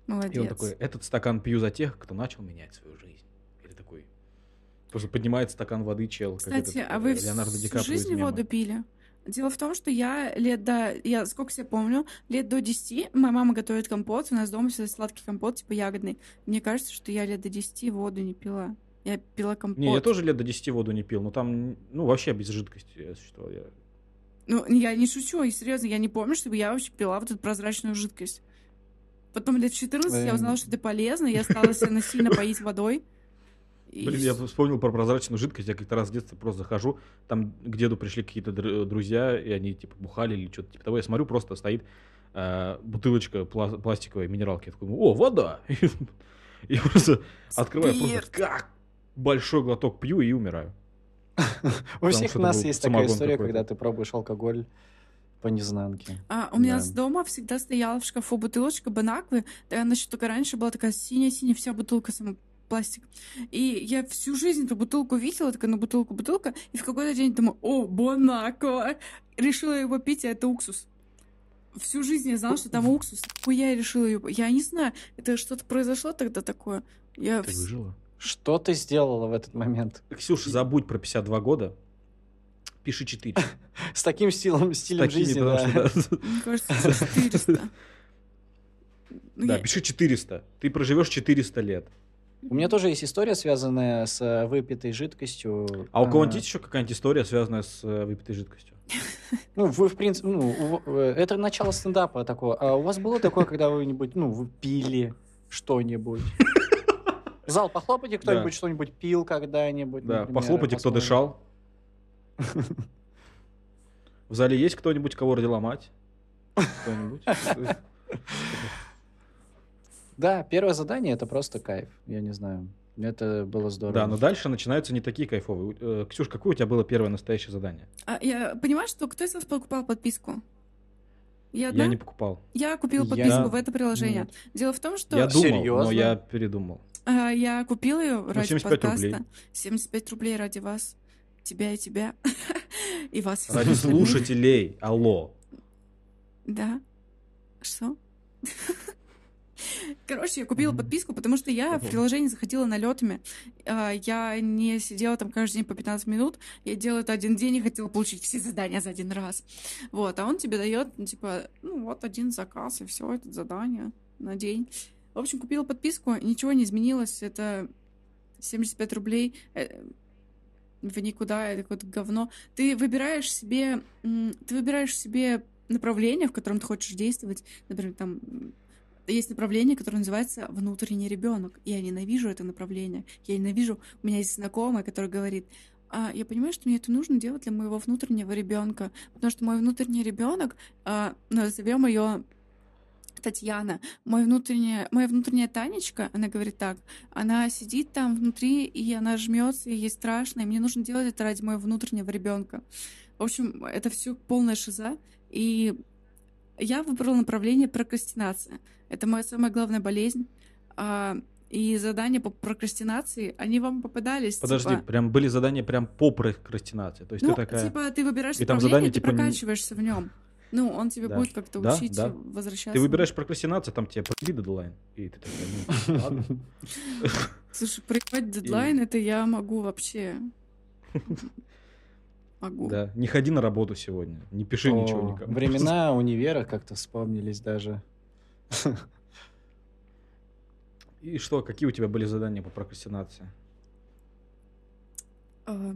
И Молодец. он такой, этот стакан пью за тех, кто начал менять свою жизнь. Или такой, просто поднимает стакан воды чел. Кстати, этот, а э, вы Леонардо Ди всю Каприо жизнь воду пили? Дело в том, что я лет до... Я сколько себя помню, лет до 10 моя мама готовит компот, у нас дома всегда сладкий компот, типа ягодный. Мне кажется, что я лет до 10 воду не пила. Я пила компот. Не, я тоже лет до 10 воду не пил, но там, ну, вообще без жидкости, если что. Я... Ну, я не шучу, и серьезно, я не помню, чтобы я вообще пила вот эту прозрачную жидкость. Потом лет в 14 я узнала, что это полезно, я стала себя насильно поить водой. И Блин, я вспомнил про прозрачную жидкость. Я как-то раз в детстве просто захожу, там к деду пришли какие-то др- друзья, и они типа бухали или что-то типа того. Я смотрю, просто стоит э, бутылочка пла- пластиковой минералки. Я такой, о, вода! <laughs> И просто открываю, просто как большой глоток пью и умираю. У всех нас есть такая история, когда ты пробуешь алкоголь по незнанке. А, у меня Да. с дома всегда стояла в шкафу бутылочка Бонаквы. Да, Она еще только раньше была такая синяя-синяя, вся бутылка сама пластик. И я всю жизнь эту бутылку видела, такая, ну, бутылку, бутылка, и в какой-то день думаю, о, Бонаква! Решила его пить, а это уксус. Всю жизнь я знала, что там уксус. Хуя я решила ее... Я не знаю, это что-то произошло тогда такое. Я... Ты выжила? Что ты сделала в этот момент? Ксюша, забудь про 52 года. Пиши 4. <laughs> С таким стилем, стилем жизни, потому да. Мне кажется, 400. <laughs> Ну, Да, пиши 400. Ты проживешь 400 лет. У меня тоже есть история, связанная с э, выпитой жидкостью. А у кого-нибудь есть еще какая-нибудь история, связанная с э, выпитой жидкостью? <laughs> Ну, вы, в принципе, ну, э, это начало стендапа такого. А у вас было такое, когда вы-нибудь, ну, вы пили что-нибудь? Зал, похлопайте, кто-нибудь Да. что-нибудь пил когда-нибудь. Да, например, похлопайте, кто посмотрим. дышал. В зале есть кто-нибудь, кого родила мать? Кто-нибудь? Да, первое задание это просто кайф, я не знаю. Это было здорово. Да, но дальше начинаются не такие кайфовые. Э, Ксюш, какое у тебя было первое настоящее задание? А я понимаю, что кто из вас покупал подписку? Я одна? Я не покупал. Я купила Я- подписку Да. в это приложение. Нет. Дело в том, что Я думал, но Серьезно? я передумал. а, я купила ее ради 75 подкаста. рублей. 75 рублей ради вас. Тебя и тебя. <laughs> И вас. Ради слушателей. Алло. Да. Что? <laughs> Короче, я купила Мгм. подписку, потому что я в Мгм. приложение заходила налетами. А, Я не сидела там каждый день по 15 минут. Я делала это один день и хотела получить все задания за один раз. Вот, а он тебе дает, ну, типа, ну вот один заказ, и все, это задание на день. В общем, купила подписку, ничего не изменилось. Это 75 рублей. В никуда, это какое-то говно. Ты выбираешь себе, ты выбираешь себе направление, в котором ты хочешь действовать. Например, там есть направление, которое называется внутренний ребенок. Я ненавижу это направление. Я ненавижу. У меня есть знакомая, которая говорит, а, я понимаю, что мне это нужно делать для моего внутреннего ребенка, потому что мой внутренний ребенок, а, назовем ее Татьяна, мой внутренняя, моя внутренняя Танечка, она говорит так, она сидит там внутри, и она жмется, и ей страшно, и мне нужно делать это ради моего внутреннего ребенка. В общем, это все полная шиза, и я выбрала направление прокрастинация. Это моя самая главная болезнь. А, и задания по прокрастинации, они вам попадались. Подожди, типа, прям были задания прям по прокрастинации. То есть ну, ты такая... типа, ты выбираешь И там направление, задание, ты типа, прокачиваешься в нем. Ну, он тебе Да. будет как-то Да, учить да. возвращаться. Ты выбираешь прокрастинацию, там тебе проби дедлайн. И ты такая, ну, ладно. <laughs> <laughs> Слушай, проебать дедлайн, это я могу вообще. Могу. Да, не ходи на работу сегодня, не пиши ничего никому. Времена <laughs> универа как-то вспомнились даже. И что, какие у тебя были задания по прокрастинации? А,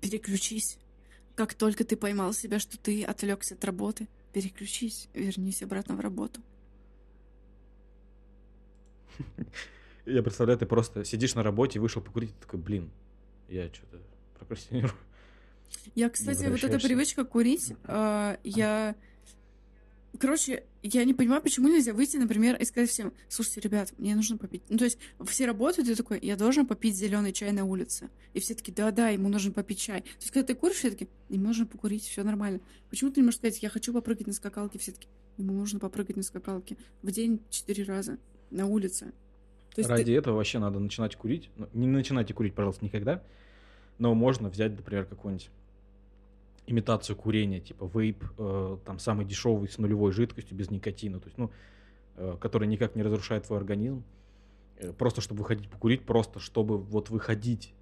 переключись. Как только ты поймал себя, что ты отвлекся от работы, переключись, вернись обратно в работу. <laughs> Я представляю, ты просто сидишь на работе, вышел покурить, и такой, блин, я что-то прокрастинирую. Я, кстати, вот эта привычка курить, а, я... Короче, я не понимаю, почему нельзя выйти, например, и сказать всем, слушайте, ребят, мне нужно попить. Ну, то есть все работают, и ты такой, я должен попить зеленый чай на улице. И все таки да-да, ему нужно попить чай. То есть, когда ты куришь, все таки ему нужно покурить, все нормально. Почему ты не можешь сказать, я хочу попрыгать на скакалке, все таки ему нужно попрыгать на скакалке в день четыре раза на улице. То есть ты- Ради этого вообще надо начинать курить. Ну, не начинайте курить, пожалуйста, никогда. Но можно взять, например, какую-нибудь имитацию курения, типа вейп, э, там самый дешевый с нулевой жидкостью, без никотина, то есть, ну, э, который никак не разрушает твой организм. Э, просто чтобы выходить покурить, просто чтобы вот выходить.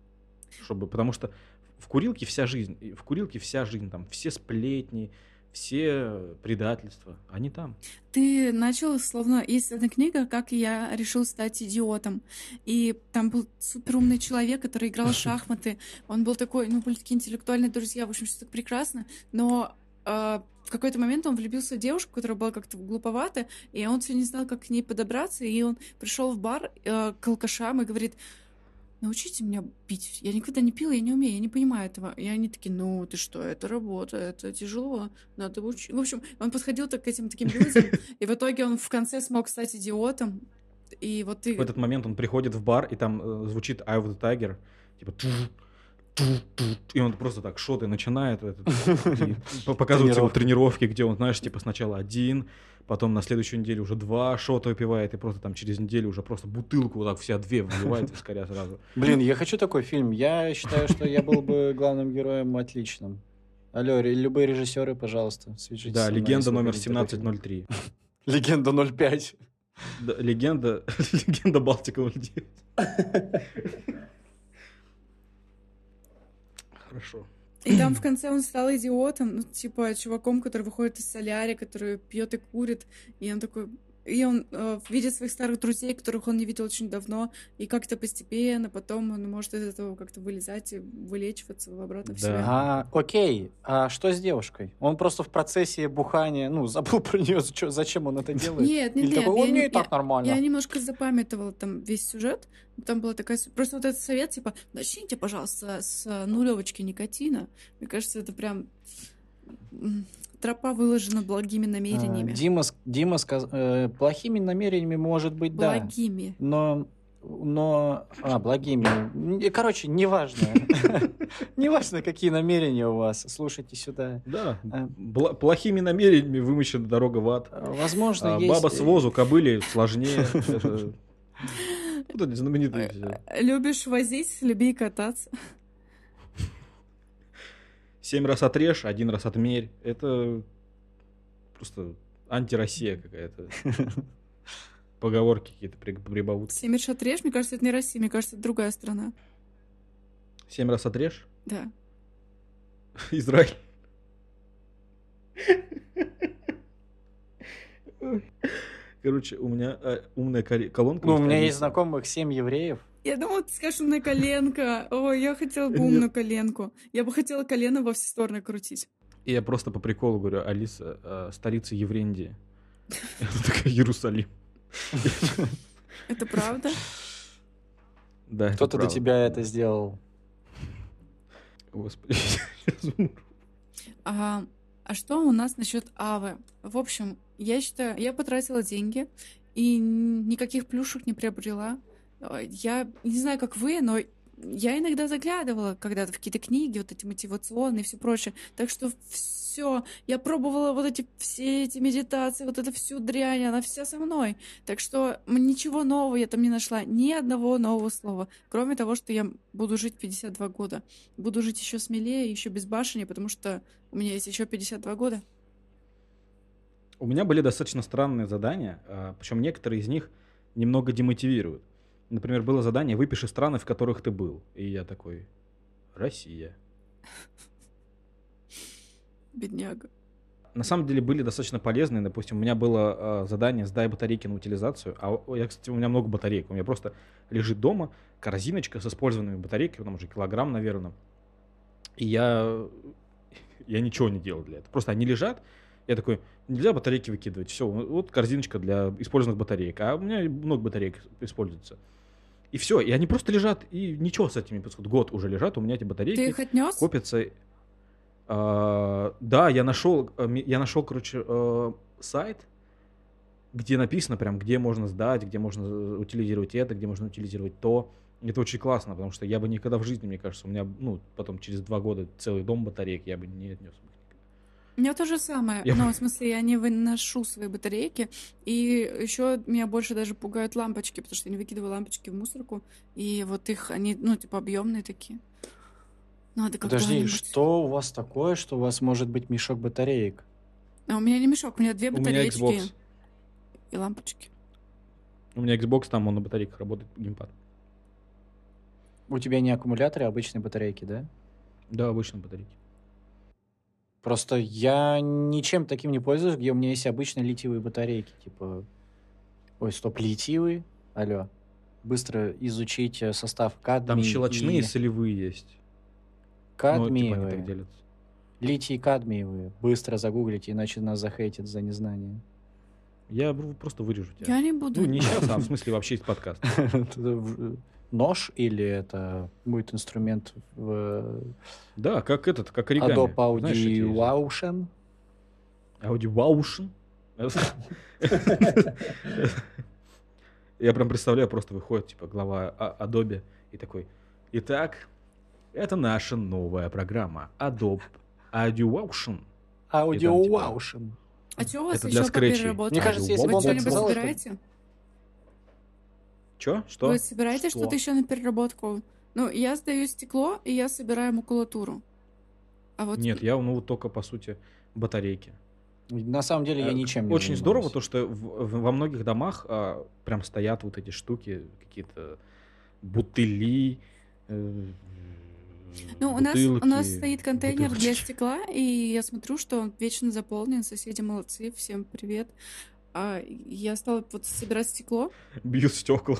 Чтобы, потому что в курилке вся жизнь, в курилке вся жизнь, там все сплетни, все предательства, они там. Ты начал, словно есть одна книга, как я решил стать идиотом. И там был суперумный человек, который играл в <laughs> шахматы. Он был такой, ну, были такие интеллектуальные друзья, в общем, все так прекрасно. Но э, в какой-то момент он влюбился в девушку, которая была как-то глуповата, и он все не знал, как к ней подобраться. И он пришел в бар э, к алкашам и говорит, научите меня пить. Я никогда не пила, я не умею, я не понимаю этого. И они такие, ну, ты что, это работа, это тяжело, надо учить. В общем, он подходил так к этим таким людям, <laughs> и в итоге он в конце смог стать идиотом. И вот ты... В этот момент он приходит в бар, и там э, звучит Eye of the Tiger, типа ту, ту, ту, и он просто так шоты начинает, <laughs> показывают его тренировки, где он, знаешь, типа сначала один, потом на следующую неделю уже два шота выпивает, и просто там через неделю уже просто бутылку вот так вся две вливает вискаря сразу. Блин, я хочу такой фильм. Я считаю, что я был бы главным героем отличным. Алло, любые режиссеры, пожалуйста, свяжитесь Да, легенда номер хотите такой фильм. 1703. <laughs> Легенда 05. Да, легенда, <laughs> легенда Балтика 09. <laughs> Хорошо. И там <clears throat> в конце он стал идиотом, ну, типа, чуваком, который выходит из солярия, который пьет и курит. И он такой, и он э, видит своих старых друзей, которых он не видел очень давно, и как-то постепенно потом он может из этого как-то вылезать и вылечиваться в обратно в Да. себя. А, окей, а что с девушкой? Он просто в процессе бухания, ну, <laughs> забыл про нее, зачем он это делает? Нет, нет, Или нет, такой, я «О, не- мне и так я- нормально. Я немножко запамятовала там весь сюжет. Там была такая... Просто вот этот совет, типа, начните, пожалуйста, с нулевочки никотина. Мне кажется, это прям... Тропа выложена благими А, намерениями. Дима, с- Дима сказ... э, плохими намерениями, может быть, да. Благими. Но, но, а, благими. Короче, неважно. <laughs> Неважно, какие намерения у вас. Слушайте сюда. Да, А. плохими намерениями вымощена дорога в ад. А, Возможно, А есть... баба с возу, кобыли сложнее. <laughs> Вот эти знаменитые все. Любишь возить, люби кататься. Семь раз отрежь, один раз отмерь. Это просто антироссия какая-то. <laughs> Поговорки какие-то, при- прибаутки. Семер отрежь, мне кажется, это не Россия, мне кажется, это другая страна. Семь раз отрежь. Да. <laughs> Израиль. <laughs> Короче, у меня э, умная кол- колонка. Ну, у меня есть знакомых семь евреев. Я думала, ты скажешь умная коленка. Ой, я хотела бы умную коленку. Я бы хотела колено во все стороны крутить. И я просто по приколу говорю, Алиса, э, столица Еврендии. <laughs> Это такая Иерусалим. Это правда? Да, это Кто-то до тебя это сделал. Господи. <laughs> А, а что у нас насчет Авы? В общем, я считаю, я потратила деньги и никаких плюшек не приобрела. А, Я не знаю, как вы, но я иногда заглядывала когда-то в какие-то книги, вот эти мотивационные и все прочее. Так что все, я пробовала вот эти все эти медитации, вот эту всю дрянь, она вся со мной. Так что ничего нового я там не нашла, ни одного нового слова, кроме того, что я буду жить 52 года. Буду жить еще смелее, еще безбашеннее, потому что у меня есть еще 52 года. У меня были достаточно странные задания, причем некоторые из них немного демотивируют. Например, было задание «Выпиши страны, в которых ты был». И я такой «Россия». Бедняга. На самом деле были достаточно полезные. Допустим, у меня было э, задание «Сдай батарейки на утилизацию». А я, кстати, у меня много батареек. У меня просто лежит дома корзиночка с использованными батарейками, там уже килограмм, наверное. И я, я ничего не делал для этого. Просто они лежат. Я такой, нельзя батарейки выкидывать. Все, вот корзиночка для использованных батареек. А у меня много батареек используется. И все, и они просто лежат, и ничего с этими происходит. Год уже лежат, у меня эти батарейки Ты их отнес? копятся. А, да, я нашел, э, я нашел, короче, э, сайт, где написано прям, где можно сдать, где можно э, утилизировать это, где можно утилизировать то. Это очень классно, потому что я бы никогда в жизни, мне кажется, у меня, ну, потом через два года целый дом батареек я бы не отнес. У меня то же самое. Я- Но, в смысле, я не выношу свои батарейки. И еще меня больше даже пугают лампочки, потому что я не выкидываю лампочки в мусорку. И вот их, они, ну, типа, объемные такие. Надо Подожди, когда-нибудь. что у вас такое, что у вас может быть мешок батареек? А у меня не мешок, у меня две У меня Xbox. и лампочки. У меня Xbox, там он на батарейках работает, геймпад. У тебя не аккумуляторы, а обычные батарейки, да? Да, обычно батарейки. Просто я ничем таким не пользуюсь, где у меня есть обычные литиевые батарейки, типа... Ой, стоп, литиевые? Алло. Быстро изучить э, состав кадмий Там щелочные и солевые есть. Ну, типа, они кадмиевые. так делятся. Литий кадмиевые. Быстро загуглите, иначе нас захейтят за незнание. Я просто вырежу тебя. Я не буду. Ну, не сейчас, а в смысле вообще из подкаста. <laughs> Нож или это будет инструмент в Да, как этот, как оригами. Adobe Знаешь, эти Audition? Audioaution. Я прям представляю, просто выходит, типа, глава А- Adobe и такой, итак, это наша новая программа Adobe. Audio типа, Aution. А что у вас Это еще для по переработке? Мне кажется, если бы Вы он что-нибудь сказал, что- собираете? Чё? Что? Вы собираете Что? что-то еще на переработку? Ну, я сдаю стекло, и я собираю макулатуру. А вот Нет, я, ну, вот только, по сути, батарейки. На самом деле я Э, ничем не Очень занимаюсь. здорово то, что в- в- во многих домах а, прям стоят вот эти штуки, какие-то бутыли, э, Ну, у нас, у нас стоит контейнер для бутылочки. стекла, и я смотрю, что он вечно заполнен. Соседи молодцы, всем привет. А я стала вот собирать стекло. Бьют стекла.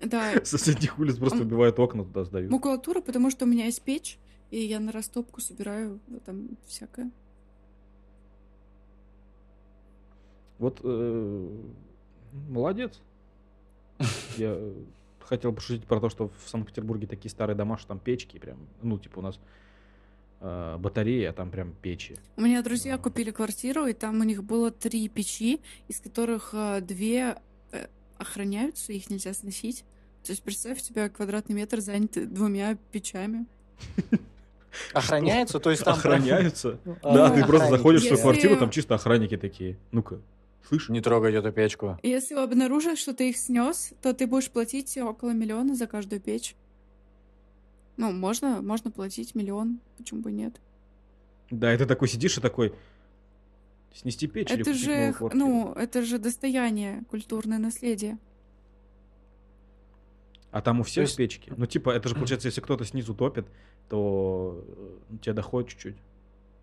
Да, <laughs> соседних улиц просто убивают окна туда сдают. макулатура, потому что у меня есть печь, и я на растопку собираю вот там всякое. Вот э, молодец. <laughs> Я хотел пошутить про то, что в Санкт-Петербурге такие старые дома, что там печки прям, ну, типа у нас э, батареи, а там прям печи. У меня друзья Да. купили квартиру, и там у них было три печи, из которых э, две э, охраняются, их нельзя сносить. То есть представь, у тебя квадратный метр занят двумя печами. <laughs> Охраняется, то есть там... Охраняются? А, Да, ну, ты просто заходишь в свою квартиру, там чисто охранники такие. Ну-ка, слышь? Не трогать эту печку. Если обнаружишь, что ты их снес, то ты будешь платить около миллиона за каждую печь. Ну, можно, можно платить миллион, почему бы нет? Да, ты такой сидишь и такой, снести печь или это купить же, новую х- квартиру?» ну, это же достояние, культурное наследие. А там у всех есть- печки. Ну, типа, это же получается, если кто-то снизу топит, то э, тебе доходит чуть-чуть.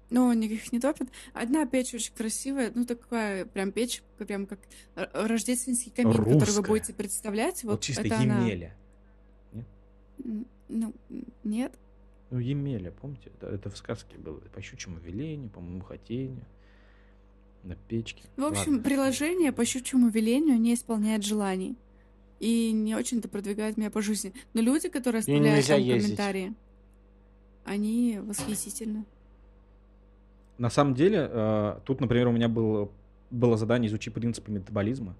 Но они их не топят. Одна печь очень красивая, ну такая прям печь, прям как рождественский камин, который вы Русская. будете представлять. Вот, Вот, чисто это она. Емеля. Ну, нет. Ну, Емеля, помните? Это, это в сказке было. По щучьему велению, по моему хотению. На печке. В общем, Ладно. приложение по щучьему велению не исполняет желаний. И не очень-то продвигает меня по жизни. Но люди, которые оставляют там ездить. комментарии, они восхитительны. На самом деле, э, тут, например, у меня было, было задание «Изучи принципы метаболизма».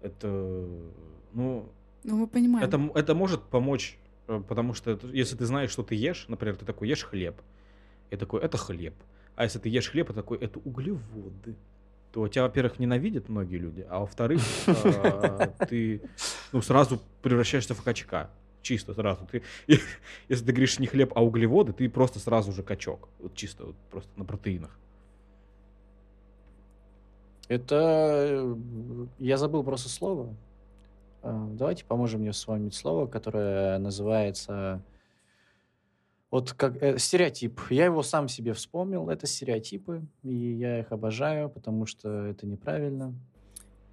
Это, ну, Ну, мы понимаем. это, это может помочь, потому что если ты знаешь, что ты ешь, например, ты такой ешь хлеб, я такой, это хлеб. А если ты ешь хлеб, и такой, это углеводы, то тебя, во-первых, ненавидят многие люди, а во-вторых, э, ты ну, сразу превращаешься в качка. Чисто сразу. Ты, <laughs> если ты говоришь не хлеб, а углеводы, ты просто сразу же качок. Вот чисто вот просто на протеинах. Это... э, Я забыл просто слово. А, Давайте поможем мне вспомнить слово, которое называется... Вот как э, стереотип. Я его сам себе вспомнил. Это стереотипы, и я их обожаю, потому что это неправильно.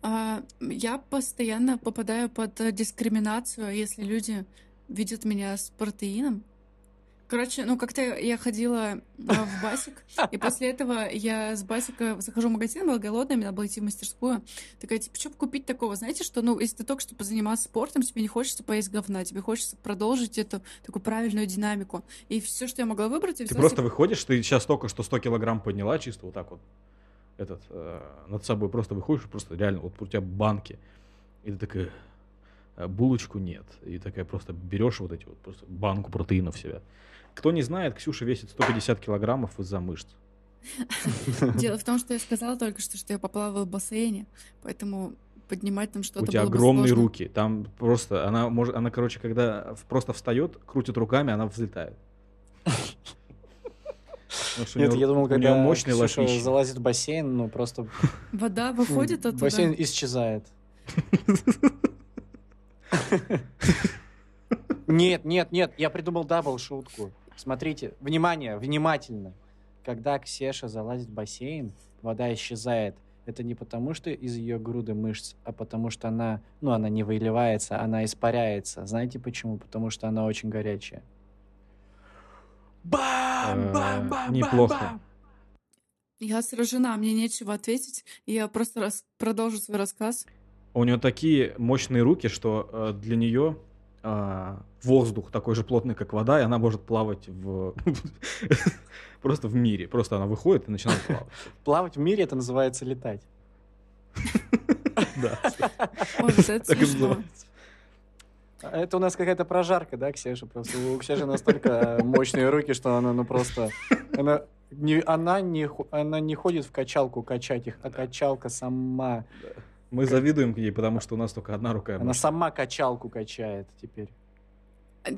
А, я постоянно попадаю под э, дискриминацию, если люди видят меня с протеином. Короче, ну как-то я ходила а, в Басик, и после этого я с Басика захожу в магазин, была голодная, мне надо было идти в мастерскую. Такая, типа, что купить такого? Знаете, что, ну, если ты только что позанимался спортом, тебе не хочется поесть говна, тебе хочется продолжить эту такую правильную динамику. И все, что я могла выбрать, Ты просто выходишь, ты сейчас только что 100 килограмм подняла, чисто вот так вот, этот, э, над собой просто выходишь, просто реально, вот у тебя банки, и ты такая, «А, булочку нет, и такая просто берешь вот эти вот, просто банку протеинов в себя. Кто не знает, Ксюша весит 150 килограммов из-за мышц. <laughs> Дело в том, что я сказала только что, что я поплавала в бассейне, поэтому поднимать там что-то У тебя огромные руки, там просто, она может, она, короче, когда просто встает, крутит руками, она взлетает. Нет, я думал, когда мощные Ксюша залазит в бассейн, ну просто Вода выходит оттуда. бассейн исчезает. <laughs> Нет, нет, нет, я придумал double шутку. Смотрите, внимание, внимательно. Когда Ксеша залазит в бассейн, вода исчезает. Это не потому, что из ее груды мышц, а потому что она, ну, она не выливается, она испаряется. Знаете почему? Потому что она очень горячая. Бам, бам, Э, бам, неплохо. бам, бам. Я сражена, мне нечего ответить. Я просто рас- продолжу свой рассказ. У нее такие мощные руки, что э, для нее а, воздух такой же плотный, как вода, и она может плавать в <laughs> просто в мире. Просто она выходит и начинает плавать. Плавать в мире это называется летать. Да. Так и смешно. называется. Это у нас какая-то прожарка, да, Ксюша? Просто у Ксюши настолько мощные руки, что она, ну, просто... Она не, она, не, она не ходит в качалку качать их, а качалка сама. Мы завидуем ей, потому что у нас только одна рука. Она сама качалку качает теперь.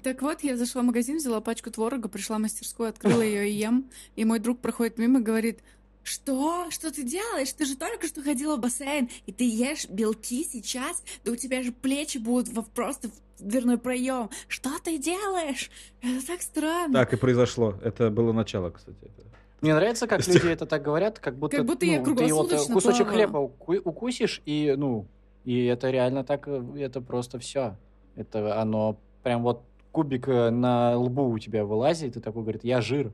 Так вот, я зашла в магазин, взяла пачку творога, пришла в мастерскую, открыла ее и ем. И мой друг проходит мимо и говорит, что? Что ты делаешь? Ты же только что ходила в бассейн, и ты ешь белки сейчас? Да у тебя же плечи будут во- просто в дверной проем. Что ты делаешь? Это так странно. Так и произошло. Это было начало, кстати. Это- Мне нравится, как люди это так говорят, как будто, Как будто я ну, ты вот э, кусочек плавала. хлеба уку- укусишь, и, ну, и это реально так, э, это просто все. Это оно прям вот кубик э, на лбу у тебя вылазит, и такой говорит, я жир.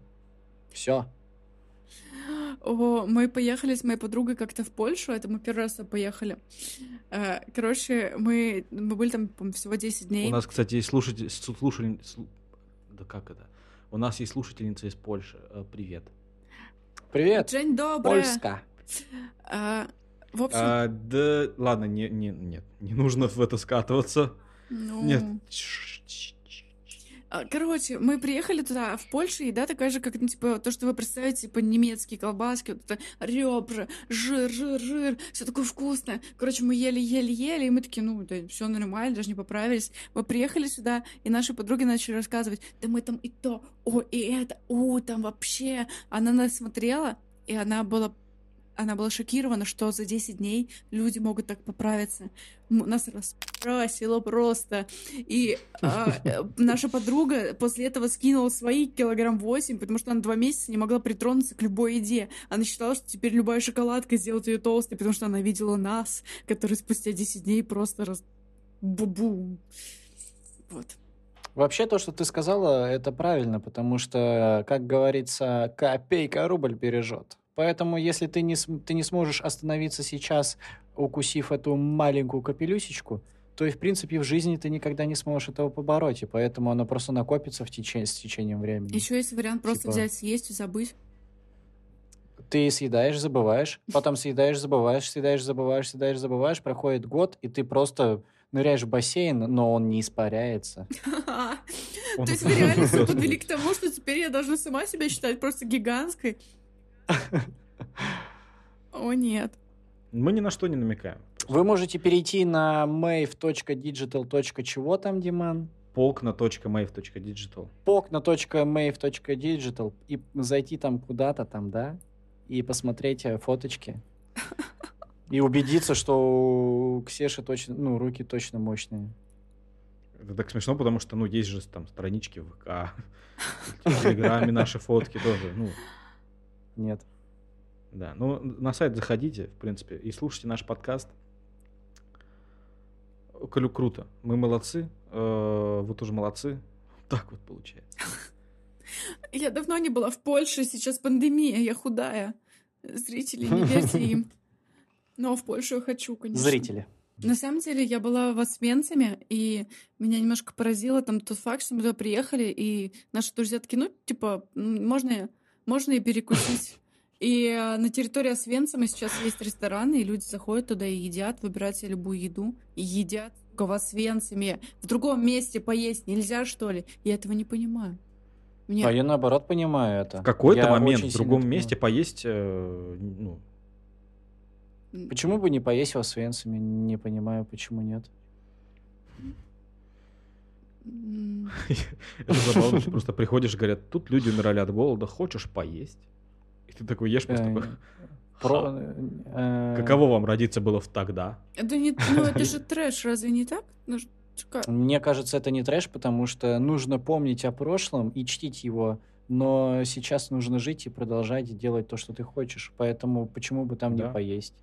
Все. О, мы поехали с моей подругой как-то в Польшу, это мы первый раз поехали. Короче, мы, мы были там, всего 10 дней. У нас, кстати, есть слушатель, слушатель, да как это? У нас есть слушательница из Польши. Привет. Привет, День добрый. Польска. А, в общем, А, да, ладно, не, не, нет, не нужно в это скатываться. ну... Нет. А, Короче, мы приехали туда, в Польшу, еда такая же, как, ну, типа, то, что вы представляете, типа, немецкие колбаски, вот это ребра, жир, жир, жир, все такое вкусное. Короче, мы ели, ели, ели, и мы такие, ну, да, все нормально, даже не поправились. Мы приехали сюда, и наши подруги начали рассказывать, да мы там и то, о, и это, о, там вообще. Она нас смотрела, и она была она была шокирована, что за 10 дней люди могут так поправиться. Нас раскрасило просто. И а, э, наша подруга после этого скинула свои килограмм 8, потому что она два месяца не могла притронуться к любой еде. Она считала, что теперь любая шоколадка сделает ее толстой, потому что она видела нас, которые спустя 10 дней просто раз... Бу-бу. Вот. Вообще то, что ты сказала, это правильно, потому что, как говорится, копейка рубль бережет. Поэтому, если ты не, ты не сможешь остановиться сейчас, укусив эту маленькую капелюсечку, то и, в принципе, в жизни ты никогда не сможешь этого побороть, и поэтому оно просто накопится в течение, с течением времени. Еще есть вариант просто Типа- взять, съесть и забыть. Ты съедаешь, забываешь, потом съедаешь, забываешь, съедаешь, забываешь, съедаешь, забываешь, проходит год, и ты просто ныряешь в бассейн, но он не испаряется. <laughs> То есть вы реально подвели к тому, что теперь я должна сама себя считать просто гигантской? О, нет. Мы ни на что не намекаем. Вы можете перейти на mave.digital. чего там, Диман? Полкна.mave.digital. Покна.mave.digital и зайти там куда-то там, да, и посмотреть э, фоточки. И убедиться, что у Ксеши точно, ну, руки точно мощные. Это так смешно, потому что, ну, есть же там странички в ВК, <laughs> в Телеграме наши фотки тоже, ну, Нет. да. Ну, на сайт заходите, в принципе, и слушайте наш подкаст. Колю круто. Мы молодцы, э, вы тоже молодцы. Так вот получается. <laughs> Я давно не была в Польше, сейчас пандемия, я худая. Зрители, не верьте им. <laughs> Но в Польшу я хочу, конечно. Зрители. На самом деле, я была в Освенциме, и меня немножко поразило там тот факт, что мы туда приехали, и наши друзья такие, ну, типа, можно, можно и перекусить. И э, на территории Освенцима сейчас есть рестораны, и люди заходят туда и едят, выбирают себе любую еду, и едят в Освенциме. В другом месте поесть нельзя, что ли? Я этого не понимаю. Мне... А я наоборот понимаю это. В какой-то Я момент в другом месте поесть, э, ну, Почему бы не поесть во Свенцами? Не понимаю, почему нет. <laughs> это забавно, что просто приходишь, говорят, тут люди умирали от голода, хочешь поесть? И ты такой ешь, просто Э, такой, Про, «Ха, э, каково вам родиться было в тогда? Это не... Ну, это <laughs> же трэш, разве не так? Ну, Мне кажется, это не трэш, потому что нужно помнить о прошлом и чтить его. Но сейчас нужно жить и продолжать делать то, что ты хочешь. Поэтому почему бы там Да. не поесть?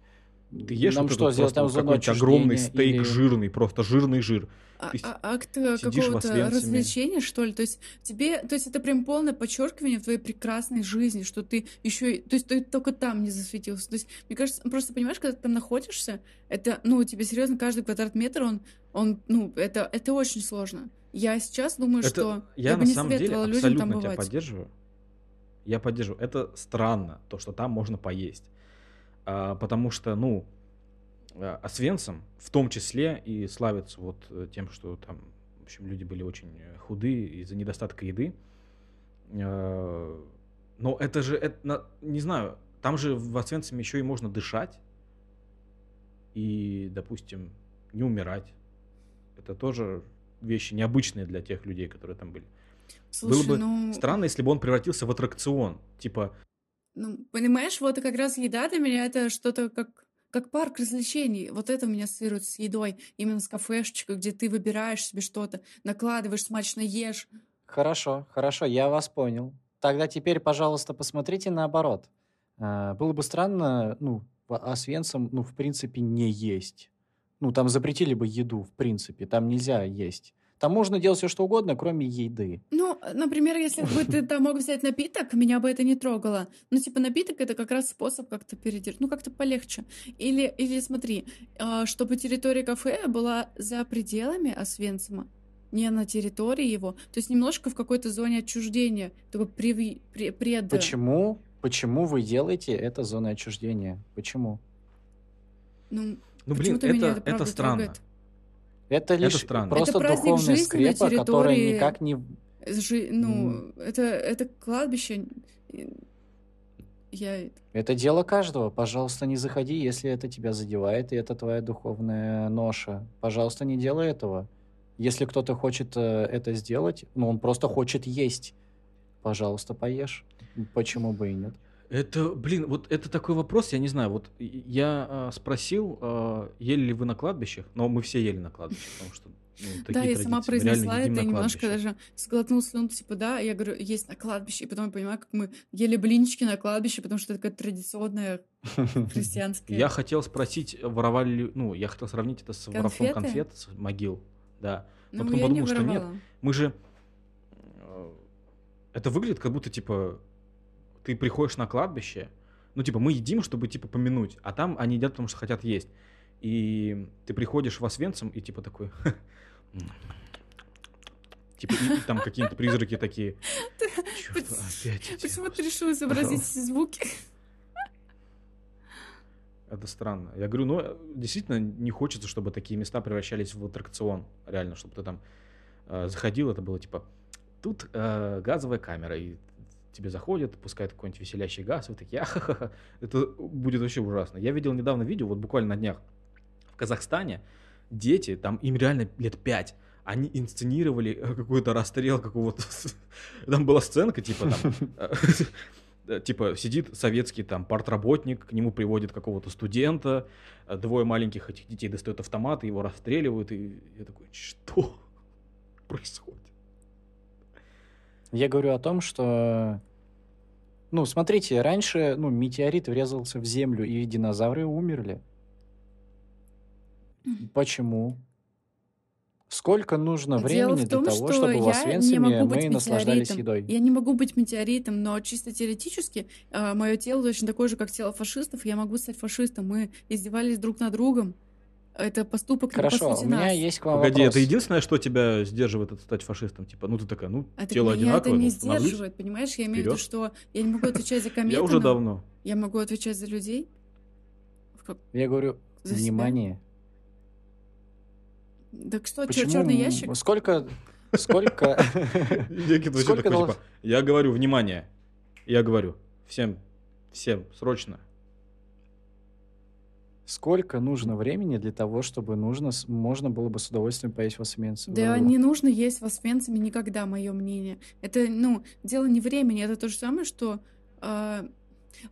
Ты ешь Нам вот что, этот сделать просто там вот зону какой-нибудь огромный стейк или- жирный, просто жирный жир. А- а- акт э, какого-то развлечения, что ли? То есть тебе, то есть это прям полное подчеркивание в твоей прекрасной жизни, что ты еще, то есть ты только там не засветился. То есть мне кажется, просто понимаешь, когда ты там находишься, это, ну, тебе серьезно каждый квадратный метр, он, он, ну, это, это очень сложно. Я сейчас думаю, Это что я бы на не самом деле людям там абсолютно тебя бывать. поддерживаю. Я поддерживаю. Это странно, то, что там можно поесть. А, потому что, ну, а, Освенцим в том числе и славится вот э, тем, что там, в общем, люди были очень э, худые из-за недостатка еды. А, Но это же, это, не знаю, там же в Освенциме еще и можно дышать и, допустим, не умирать. Это тоже вещи необычные для тех людей, которые там были. Слушай, Было бы ну, Странно, если бы он превратился в аттракцион. Типа, ну, понимаешь, вот как раз еда для меня это что-то как как парк развлечений. Вот это у меня ассоциируется с едой. Именно с кафешечкой, где ты выбираешь себе что-то, накладываешь, смачно ешь. Хорошо, хорошо, я вас понял. Тогда теперь, пожалуйста, посмотрите наоборот. А, Было бы странно, ну, в Освенцим, ну, в принципе, не есть. Ну, там запретили бы еду, в принципе. Там нельзя есть. Там можно делать все, что угодно, кроме еды. Ну, например, если бы ты там мог взять напиток, меня бы это не трогало. Ну, типа, напиток — это как раз способ как-то передержать, ну, как-то полегче. Или, или смотри, а, чтобы территория кафе была за пределами Освенцима, не на территории его, то есть немножко в какой-то зоне отчуждения, только при, при, пред... Почему? Почему вы делаете это зоной отчуждения? Почему? Ну, Ну, блин, почему-то меня это, это это странно. трогает. Это лишь странно. просто Это духовная жизни на скрепа, которая территории- никак не... Жи- ну, это, это кладбище. Я... Это дело каждого. Пожалуйста, не заходи, если это тебя задевает, и это твоя духовная ноша. Пожалуйста, не делай этого. Если кто-то хочет э, это сделать, ну, он просто хочет есть. Пожалуйста, поешь. Почему бы и нет? Это, блин, вот это такой вопрос, я не знаю, вот я а, спросил, а, ели ли вы на кладбищах, но мы все ели на кладбище, потому что ну, да, я сама произнесла это, немножко даже сглотнула слюну, типа, да, я говорю, есть на кладбище, и потом я понимаю, как мы ели блинчики на кладбище, потому что это такая традиционная <laughs> христианская... Я хотел спросить, воровали ли, ну, я хотел сравнить это с воровством конфет с могил, да. Ну, потом я не подумал, что нет. Мы же... э, Это выглядит как будто, типа, ты приходишь на кладбище, ну, типа, мы едим, чтобы, типа, помянуть, а там они едят, потому что хотят есть. И ты приходишь в Освенцим и, типа, такой... <laughs> Типа, и, и там какие-то призраки такие. Чё-то опять эти, Почему ты решил изобразить эти звуки? Это странно. Я говорю, ну, действительно, не хочется, чтобы такие места превращались в аттракцион. Реально, чтобы ты там э, заходил, это было типа, тут э, газовая камера, и тебе заходят, пускают какой-нибудь веселящий газ, вы такие, ахахаха. Это будет вообще ужасно. Я видел недавно видео, вот буквально на днях, в Казахстане дети, там им реально лет пять, они инсценировали э, какой-то расстрел какого-то... <laughs> Там была сценка, типа там... э, <laughs> э, Типа сидит советский там партработник, к нему приводит какого-то студента, двое маленьких этих детей достают автомат, и его расстреливают, и я такой, что <laughs> происходит? Я говорю о том, что... Ну, смотрите, раньше ну, метеорит врезался в Землю, и динозавры умерли. Почему? Сколько нужно Дело времени том, для того, что чтобы в Освенциме мы наслаждались едой? Я не могу быть метеоритом, но чисто теоретически мое тело точно такое же, как тело фашистов, я могу стать фашистом. Мы издевались друг над другом. Это поступок, по Хорошо, сути, у меня нас. есть к вам Погоди, вопрос. это единственное, что тебя сдерживает от стать фашистом? Типа, ну ты такая, ну, А тело меня это одинаковое, не ну, сдерживает, понимаешь? Я имею в виду, что я не могу отвечать за комету, <laughs> Я уже но давно. я могу отвечать за людей. Я говорю, За себя? внимание. Так что, Почему черный ящик? Сколько... Сколько... <laughs> <laughs> Типа, я говорю, внимание, я говорю, всем, всем, срочно. Сколько нужно времени для того, чтобы нужно, можно было бы с удовольствием поесть в Освенциме? Да не нужно есть в Освенциме никогда, мое мнение. Это, ну, дело не времени, это то же самое, что а,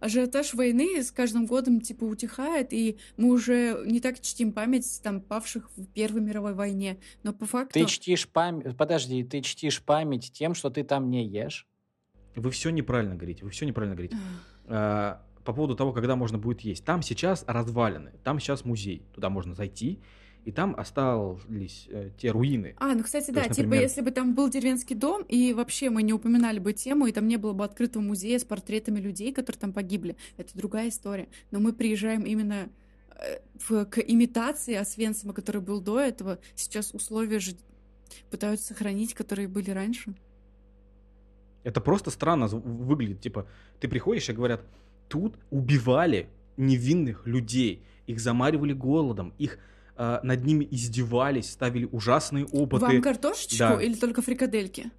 ажиотаж войны с каждым годом, типа, утихает, и мы уже не так чтим память, там, павших в Первой мировой войне. Но по факту... Ты чтишь память... Подожди, ты чтишь память тем, что ты там не ешь? Вы все неправильно говорите, вы все неправильно говорите. А, по поводу того, когда можно будет есть. Там сейчас развалины, там сейчас музей. Туда можно зайти, и там остались э, те руины. А, ну, кстати, То да, есть, типа, например- если бы там был деревенский дом, и вообще мы не упоминали бы тему, и там не было бы открытого музея с портретами людей, которые там погибли, это другая история. Но мы приезжаем именно э, в- к имитации Освенцима, который был до этого. Сейчас условия же пытаются сохранить, которые были раньше. Это просто странно выглядит. Типа, ты приходишь и говорят, тут убивали невинных людей, их замаривали голодом, их э, над ними издевались, ставили ужасные опыты. Вам картошечку Да. или только фрикадельки?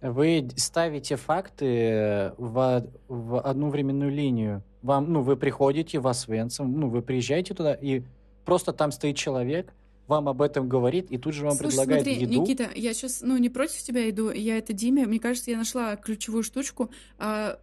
Вы ставите факты в, в одну временную линию. Вам, ну, вы приходите в Освенцим, ну, вы приезжаете туда, и просто там стоит человек, вам об этом говорит, и тут же вам Слушай, предлагает смотри, еду. Никита, я сейчас, ну, не против тебя иду, я это Диме, мне кажется, я нашла ключевую штучку. А,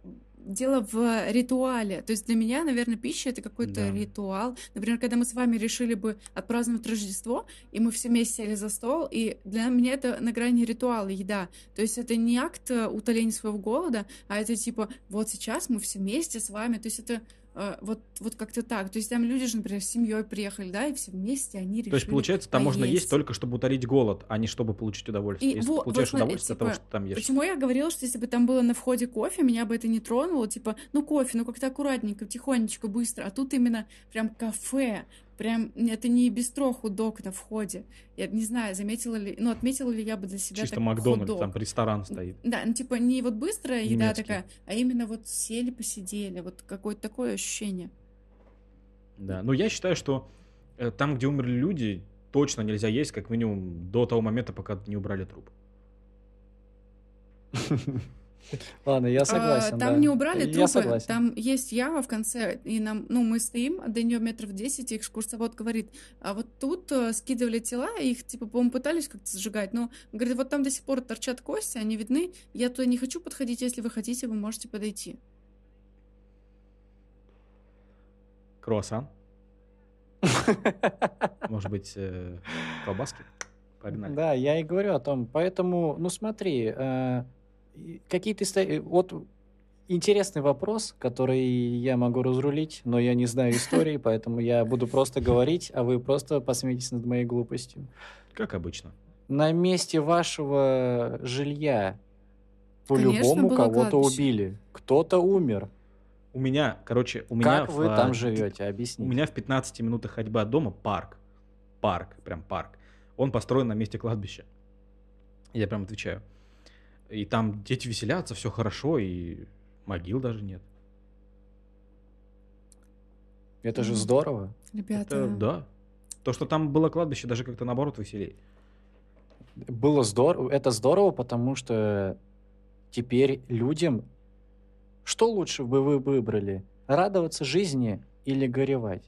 дело в ритуале. То есть для меня, наверное, пища это какой-то Да. ритуал. Например, когда мы с вами решили бы отпраздновать Рождество, и мы все вместе сели за стол, и для меня это на грани ритуала еда. То есть это не акт э, утоления своего голода, а это типа вот сейчас мы все вместе с вами. То есть это вот, вот как-то так. То есть там люди же, например, с семьей приехали, да, и все вместе они решили То есть, получается, там можно есть поесть. только чтобы утолить голод, а не чтобы получить удовольствие. И Если во- ты получаешь вот, удовольствие от того, типа, что там ешь. Почему я говорила, что если бы там было на входе кофе, меня бы это не тронуло, типа, ну кофе, ну как-то аккуратненько, тихонечко, быстро, а тут именно прям кафе, прям это не бистро худок на входе. Я не знаю, заметила ли, ну отметила ли я бы для себя Чисто Макдональдс, там ресторан стоит. Да, ну типа не вот быстрая еда Немецкий. такая, а именно вот сели, посидели, вот какое-то такое ощущение. Да. Но я считаю, что э, там, где умерли люди, точно нельзя есть, как минимум, до того момента, пока не убрали труп. <laughs> <laughs> Ладно, я А, согласен, Там да. не убрали Я трупы, согласен. там есть яма в конце, и нам, ну, мы стоим, до нее метров 10, и экскурсовод говорит, а вот тут э, скидывали тела, их, типа, по-моему, пытались как-то сжигать, но, говорит, вот там до сих пор торчат кости, они видны, я туда не хочу подходить, если вы хотите, вы можете подойти. Круассан. <laughs> Может быть, э, колбаски? Погнали. Да, я и говорю о том. Поэтому, ну смотри, э, какие-то... э, Вот интересный вопрос, который я могу разрулить, но я не знаю истории, <laughs> поэтому я буду просто говорить, а вы просто посмейтесь над моей глупостью. Как обычно. На месте вашего жилья Конечно, по-любому было кого-то кладбище. убили. Кто-то умер. У меня, короче, у меня... Как в, вы а, там пи- живете? У Объясните. меня в 15 минутах ходьбы от дома парк. Парк, прям парк. Он построен на месте кладбища. Я прям отвечаю. И там дети веселятся, все хорошо, и могил даже нет. Это же здорово. Ребята, Это, да. То, что там было кладбище, даже как-то наоборот веселее. Было здорово. Это здорово, потому что теперь людям что лучше бы вы выбрали? Радоваться жизни или горевать?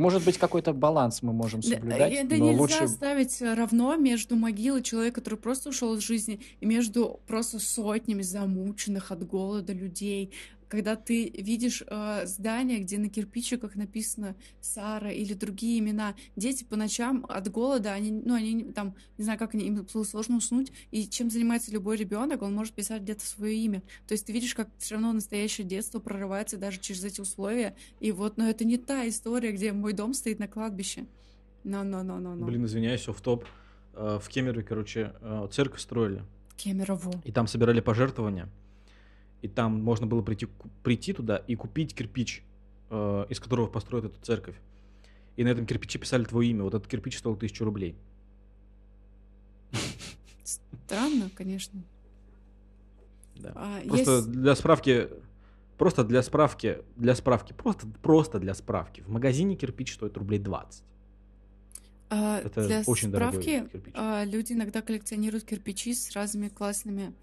Может быть, какой-то баланс мы можем Да, соблюдать, это но нельзя лучше... ставить равно между могилой человека, который просто ушел из жизни, и между просто сотнями замученных от голода людей. Когда ты видишь э, здание, где на кирпичиках написано Сара или другие имена, дети по ночам от голода, они, ну, они там, не знаю, как они, им было сложно уснуть, и чем занимается любой ребенок, он может писать где-то свое имя. То есть ты видишь, как все равно настоящее детство прорывается даже через эти условия. И вот, но это не та история, где мой дом стоит на кладбище. Но-но-но-но-но. Блин, извиняюсь, в топ. В Кемерове, короче, э, церковь строили. Кемерово. И там собирали пожертвования. И там можно было прийти, прийти туда и купить кирпич, э, из которого построят эту церковь. И на этом кирпиче писали твое имя. Вот этот кирпич стоил тысячу рублей. Странно, конечно. Да. А, Просто есть- для справки, просто для справки, для справки, просто, просто для справки. В магазине кирпич стоит рублей 20. а, Это для очень дорогой справки, кирпич. а, люди иногда коллекционируют кирпичи с разными классными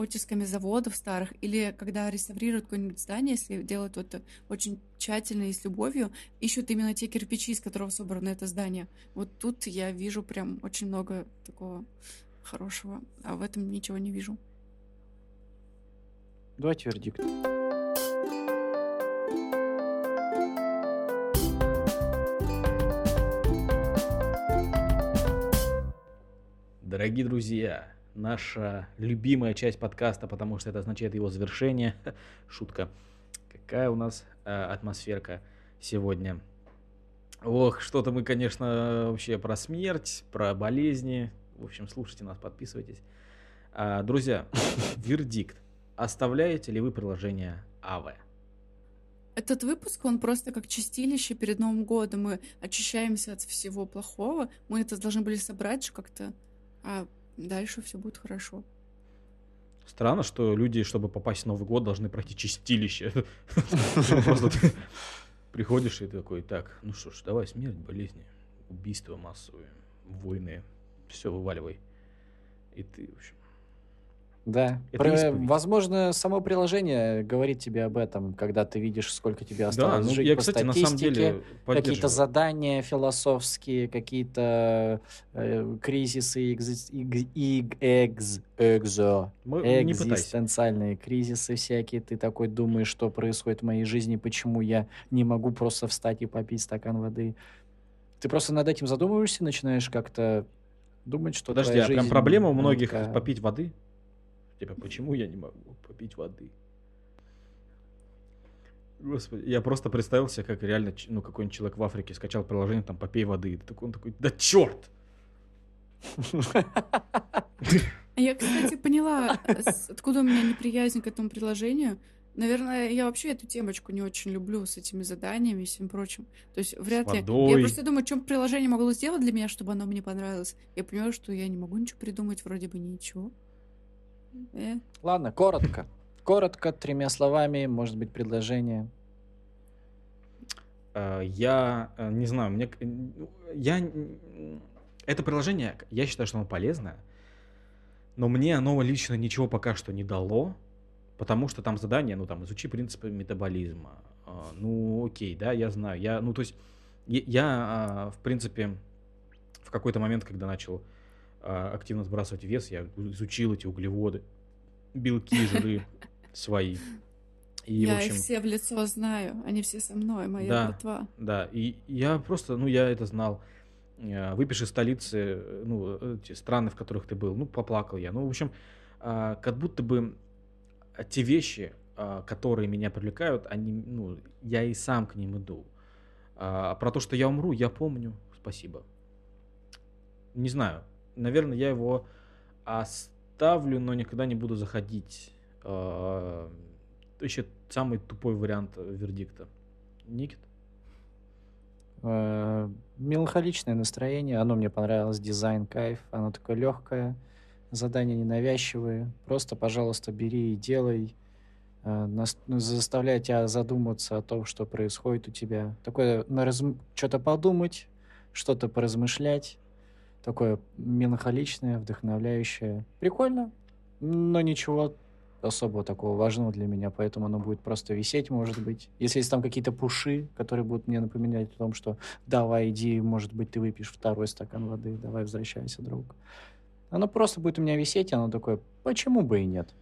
оттисками заводов старых, или когда реставрируют какое-нибудь здание, если делают это очень тщательно и с любовью, ищут именно те кирпичи, из которого собрано это здание. Вот тут я вижу прям очень много такого хорошего, а в этом ничего не вижу. Давайте вердикт. Дорогие друзья, наша любимая часть подкаста, потому что это означает его завершение. <laughs> Шутка. Какая у нас э, атмосферка сегодня. Ох, что-то мы, конечно, вообще про смерть, про болезни. В общем, слушайте нас, подписывайтесь. А, друзья, <laughs> вердикт. Оставляете ли вы приложение АВ? Этот выпуск, он просто как чистилище перед Новым годом. Мы очищаемся от всего плохого. Мы это должны были собрать же как-то, а дальше все будет хорошо. Странно, что люди, чтобы попасть в Новый год, должны пройти чистилище. <laughs> Просто приходишь и такой, так, ну что ж, давай смерть, болезни, убийства массовые, войны, все вываливай. И ты, в общем, Да. Это Про- исповедь. возможно, само приложение говорит тебе об этом, когда ты видишь, сколько тебе осталось Да, ну жить я, по кстати, на самом статистике, деле какие-то задания философские, какие-то э, кризисы, иг- иг- экз- экзо, Мы- экзистенциальные кризисы всякие. Ты такой думаешь, что происходит в моей жизни, почему я не могу просто встать и попить стакан воды. Ты просто над этим задумываешься, начинаешь как-то думать, что Подожди, а прям проблема у многих попить воды? Типа, почему я не могу попить воды? Господи, я просто представил себе, как реально, ну, какой-нибудь человек в Африке скачал приложение, там, попей воды. И такой, он такой, да черт! Я, кстати, поняла, с- откуда у меня неприязнь к этому приложению. Наверное, я вообще эту темочку не очень люблю с этими заданиями и всем прочим. То есть вряд ли... Я водой. просто думаю, что приложение могло сделать для меня, чтобы оно мне понравилось. Я понимаю, что я не могу ничего придумать, вроде бы ничего. Э, Ладно, коротко. Коротко, тремя словами, может быть, предложение. Э, Я э, не знаю, мне... ну, Я... Это приложение, я считаю, что оно полезное, но мне оно лично ничего пока что не дало, потому что там задание, ну, там, изучи принципы метаболизма. Ну, окей, да, я знаю. Я, ну, то есть, я, а, в принципе, в какой-то момент, когда начал активно сбрасывать вес, я изучил эти углеводы, белки, жиры <laughs> свои. И, я общем, их все в лицо знаю, они все со мной, моя Да. братва. Да, и я просто, ну, я это знал. Э, Выпиши столицы, э, ну, эти страны, в которых ты был. Ну, поплакал я. Ну, в общем, а, как будто бы а, те вещи, а, которые меня привлекают, они, ну, я и сам к ним иду. А про то, что я умру, я помню. Спасибо. Не знаю. Наверное, я его оставлю, но никогда не буду заходить. Еще самый тупой вариант э, вердикта. Никит? Э, Меланхоличное настроение, оно мне понравилось, дизайн, кайф, оно такое легкое, задания ненавязчивые, просто, пожалуйста, бери и делай, Э, заставляет тебя задуматься о том, что происходит у тебя. Такое что-то подумать, что-то поразмышлять, такое меланхоличное, вдохновляющее. Прикольно, но ничего особого такого важного для меня, поэтому оно будет просто висеть, может быть. Если есть там какие-то пуши, которые будут мне напоминать о том, что давай, иди, может быть, ты выпьешь второй стакан воды, давай, возвращайся, друг. Оно просто будет у меня висеть, и оно такое, почему бы и нет?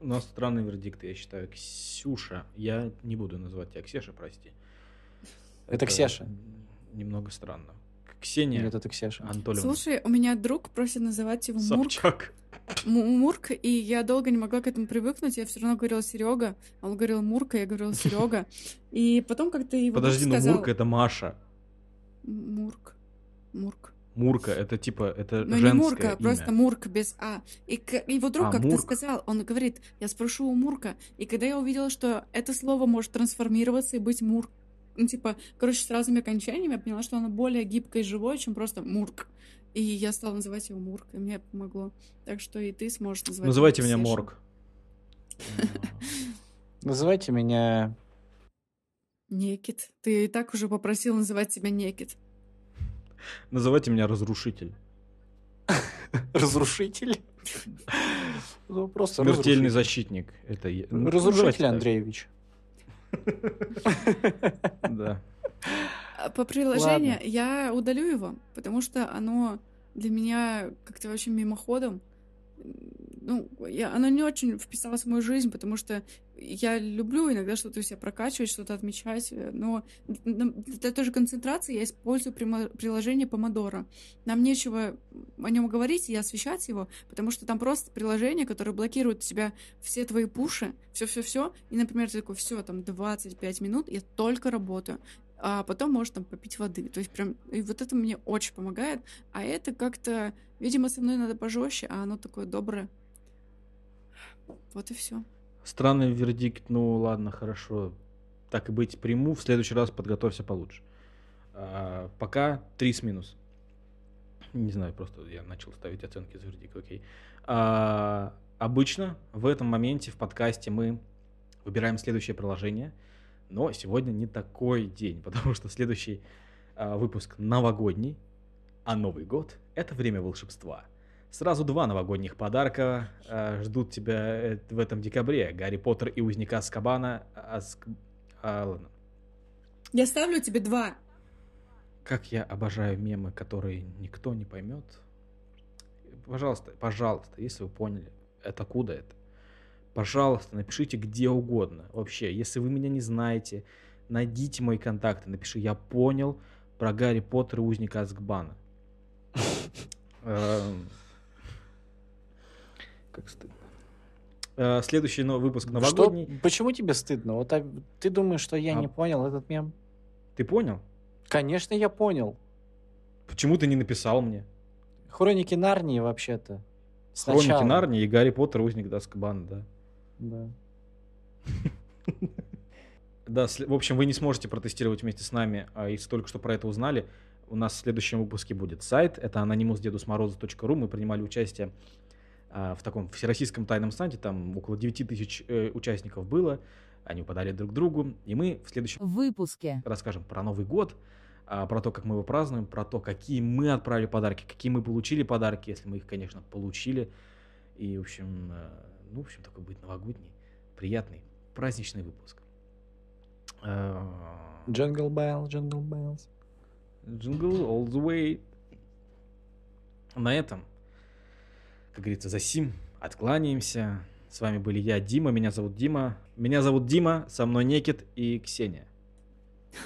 У нас странный вердикт, я считаю. Ксюша, я не буду называть тебя Ксеша, прости. Это Ксеша. Немного странно. Ксения Нет, это Ксеша. Анатольевна Слушай, у меня друг просит называть его Мурк. Собчак. М- Мурк, и я долго не могла к этому привыкнуть. Я все равно говорила Серега, а он говорил Мурка, я говорила Серега. И потом как-то его Подожди, ну. Мурка это Маша. Мурк. Мурк. Мурка это типа, это Ну не женское Мурка, имя. просто Мурк без А. И к- его друг А, как-то Мурк. сказал, он говорит, я спрошу у Мурка. И когда я увидела, что это слово может трансформироваться и быть Мурк, ну типа, короче, с разными окончаниями, я поняла, что оно более гибкое и живое, чем просто Мурк. И я стала называть его Мурк, и мне помогло. Так что и ты сможешь называть Называйте меня. Морг. <laughs> Называйте меня... Некит. Ты и так уже попросил называть себя Некит. Называйте меня Разрушитель. <laughs> Разрушитель? <laughs> Ну, просто Смертельный защитник. Это Разрушитель. Андреевич. Да. По приложению я удалю его, потому что оно для меня как-то вообще мимоходом. Ну, я, оно не очень вписалось в мою жизнь, потому что я люблю иногда что-то у себя прокачивать, что-то отмечать, э, но для той же концентрации я использую приложение Помодоро. Нам нечего о нем говорить и освещать его, потому что там просто приложение, которое блокирует у тебя все твои пуши, все-все-все, и, например, ты такой, все, там 25 минут, я только работаю а потом можешь там попить воды. То есть прям, и вот это мне очень помогает, а это как-то, видимо, со мной надо пожестче, а оно такое доброе. Вот и все. Странный вердикт, ну ладно, хорошо. Так и быть, приму. В следующий раз подготовься получше. А, пока 3 с минус. Не знаю, просто я начал ставить оценки за вердикт, окей. А, обычно в этом моменте в подкасте мы выбираем следующее приложение, но сегодня не такой день, <laughs> потому что следующий а, выпуск новогодний, а Новый год — это время волшебства. Сразу два новогодних подарка э, ждут тебя э, в этом декабре. Гарри Поттер и Узник Аскабана. Аск... А, ладно. Я ставлю тебе два. Как я обожаю мемы, которые никто не поймет. Пожалуйста, пожалуйста, если вы поняли, это куда это, пожалуйста, напишите где угодно. Вообще, если вы меня не знаете, найдите мои контакты, напиши «Я понял про Гарри Поттера и Узника Азкбана». <laughs> Как стыдно. э, Следующий но- выпуск Что? новогодний. Почему тебе стыдно? Вот а ты думаешь, что я А- не понял этот мем? Ты понял? Конечно, я понял. Почему ты не написал мне? Хроники Нарнии вообще-то. Хроники Сначала. Нарнии и Гарри Поттер, Узник Азкабана, да. Да. <laughs> Да, в общем, вы не сможете протестировать вместе с нами, а если только что про это узнали. У нас в следующем выпуске будет сайт, это anonymousdедусмороза.ру. Мы принимали участие в таком всероссийском тайном сайте, там около 9 тысяч э, участников было, они подали друг другу, и мы в следующем выпуске. расскажем про Новый год, а, про то, как мы его празднуем, про то, какие мы отправили подарки, какие мы получили подарки, если мы их, конечно, получили. И, в общем, э, ну, в общем, такой будет новогодний, приятный, праздничный выпуск. Э, Jingle Bell, Jingle Bells. Jingle all the way. На этом, как говорится, за сим откланяемся. С вами были я, Дима, меня зовут Дима. Меня зовут Дима, со мной Некит и Ксения.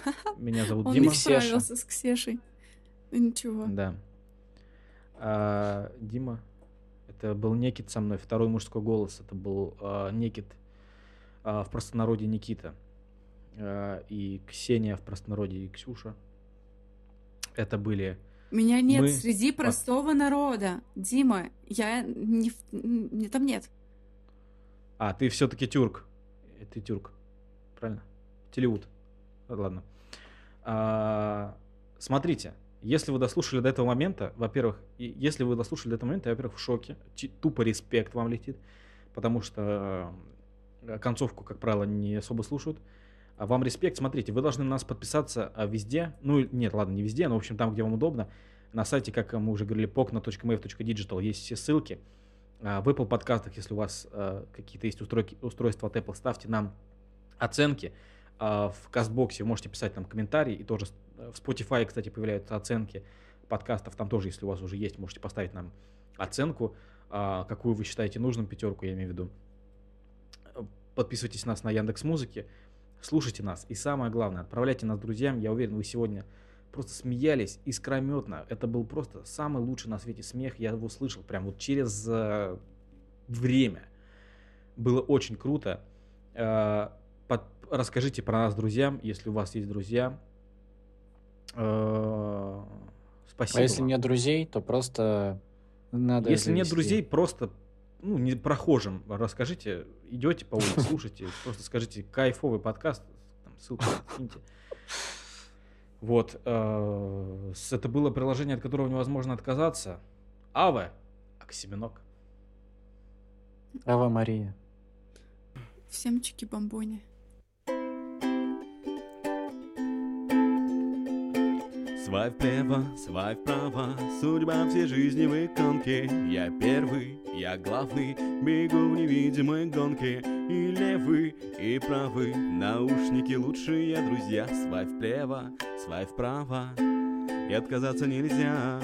<laughs> Меня зовут Он Дима. не справился с Ксешей. Ну, Ничего. Да. А, Дима, это был Некит со мной, второй мужской голос. Это был а, Некит а, в простонародье Никита. А, и Ксения в простонародье и Ксюша. Это были... Меня нет Мы- среди простого народа. Дима, я не... Мне там нет. А, ты все-таки тюрк. Э, Ты тюрк. Правильно? Телеут. А, Ладно. А, смотрите, если вы дослушали до этого момента, во-первых, если вы дослушали до этого момента, я, во-первых, в шоке. Тупо респект вам летит. Потому что э, концовку, как правило, не особо слушают. А вам респект. Смотрите, вы должны на нас подписаться а, везде. Ну, нет, ладно, не везде, но, в общем, там, где вам удобно. На сайте, как мы уже говорили, pokna.mave.digital есть все ссылки. А, В Apple подкастах, если у вас а, какие-то есть устройки, устройства от Apple, ставьте нам оценки. В Кастбоксе вы можете писать нам комментарии. И тоже с- в Spotify, кстати, появляются оценки подкастов. Там тоже, если у вас уже есть, можете поставить нам оценку, какую вы считаете нужным, пятерку, я имею в виду. Подписывайтесь на нас на Яндекс Музыке, слушайте нас. И самое главное, отправляйте нас друзьям. Я уверен, вы сегодня просто смеялись искрометно. Это был просто самый лучший на свете смех. Я его слышал прям вот через э, время. Было очень круто. Э, под- расскажите про нас друзьям, если у вас есть друзья. Э, спасибо. А если вам. нет друзей, то просто надо Если нет завести. друзей, просто ну, не прохожим расскажите, идете по улице, слушайте, <laughs> просто скажите, кайфовый подкаст, там, ссылку киньте. Вот. э, Это было приложение, от которого невозможно отказаться. Аве, Оксименок. Ава Мария. Всем чики-бомбони. Свай вправо, свай вправо, судьба всей жизни в иконке. Я первый, я главный, бегу в невидимой гонке. И левый, и правый, наушники лучшие друзья. Свай вправо, свай вправо, и отказаться нельзя.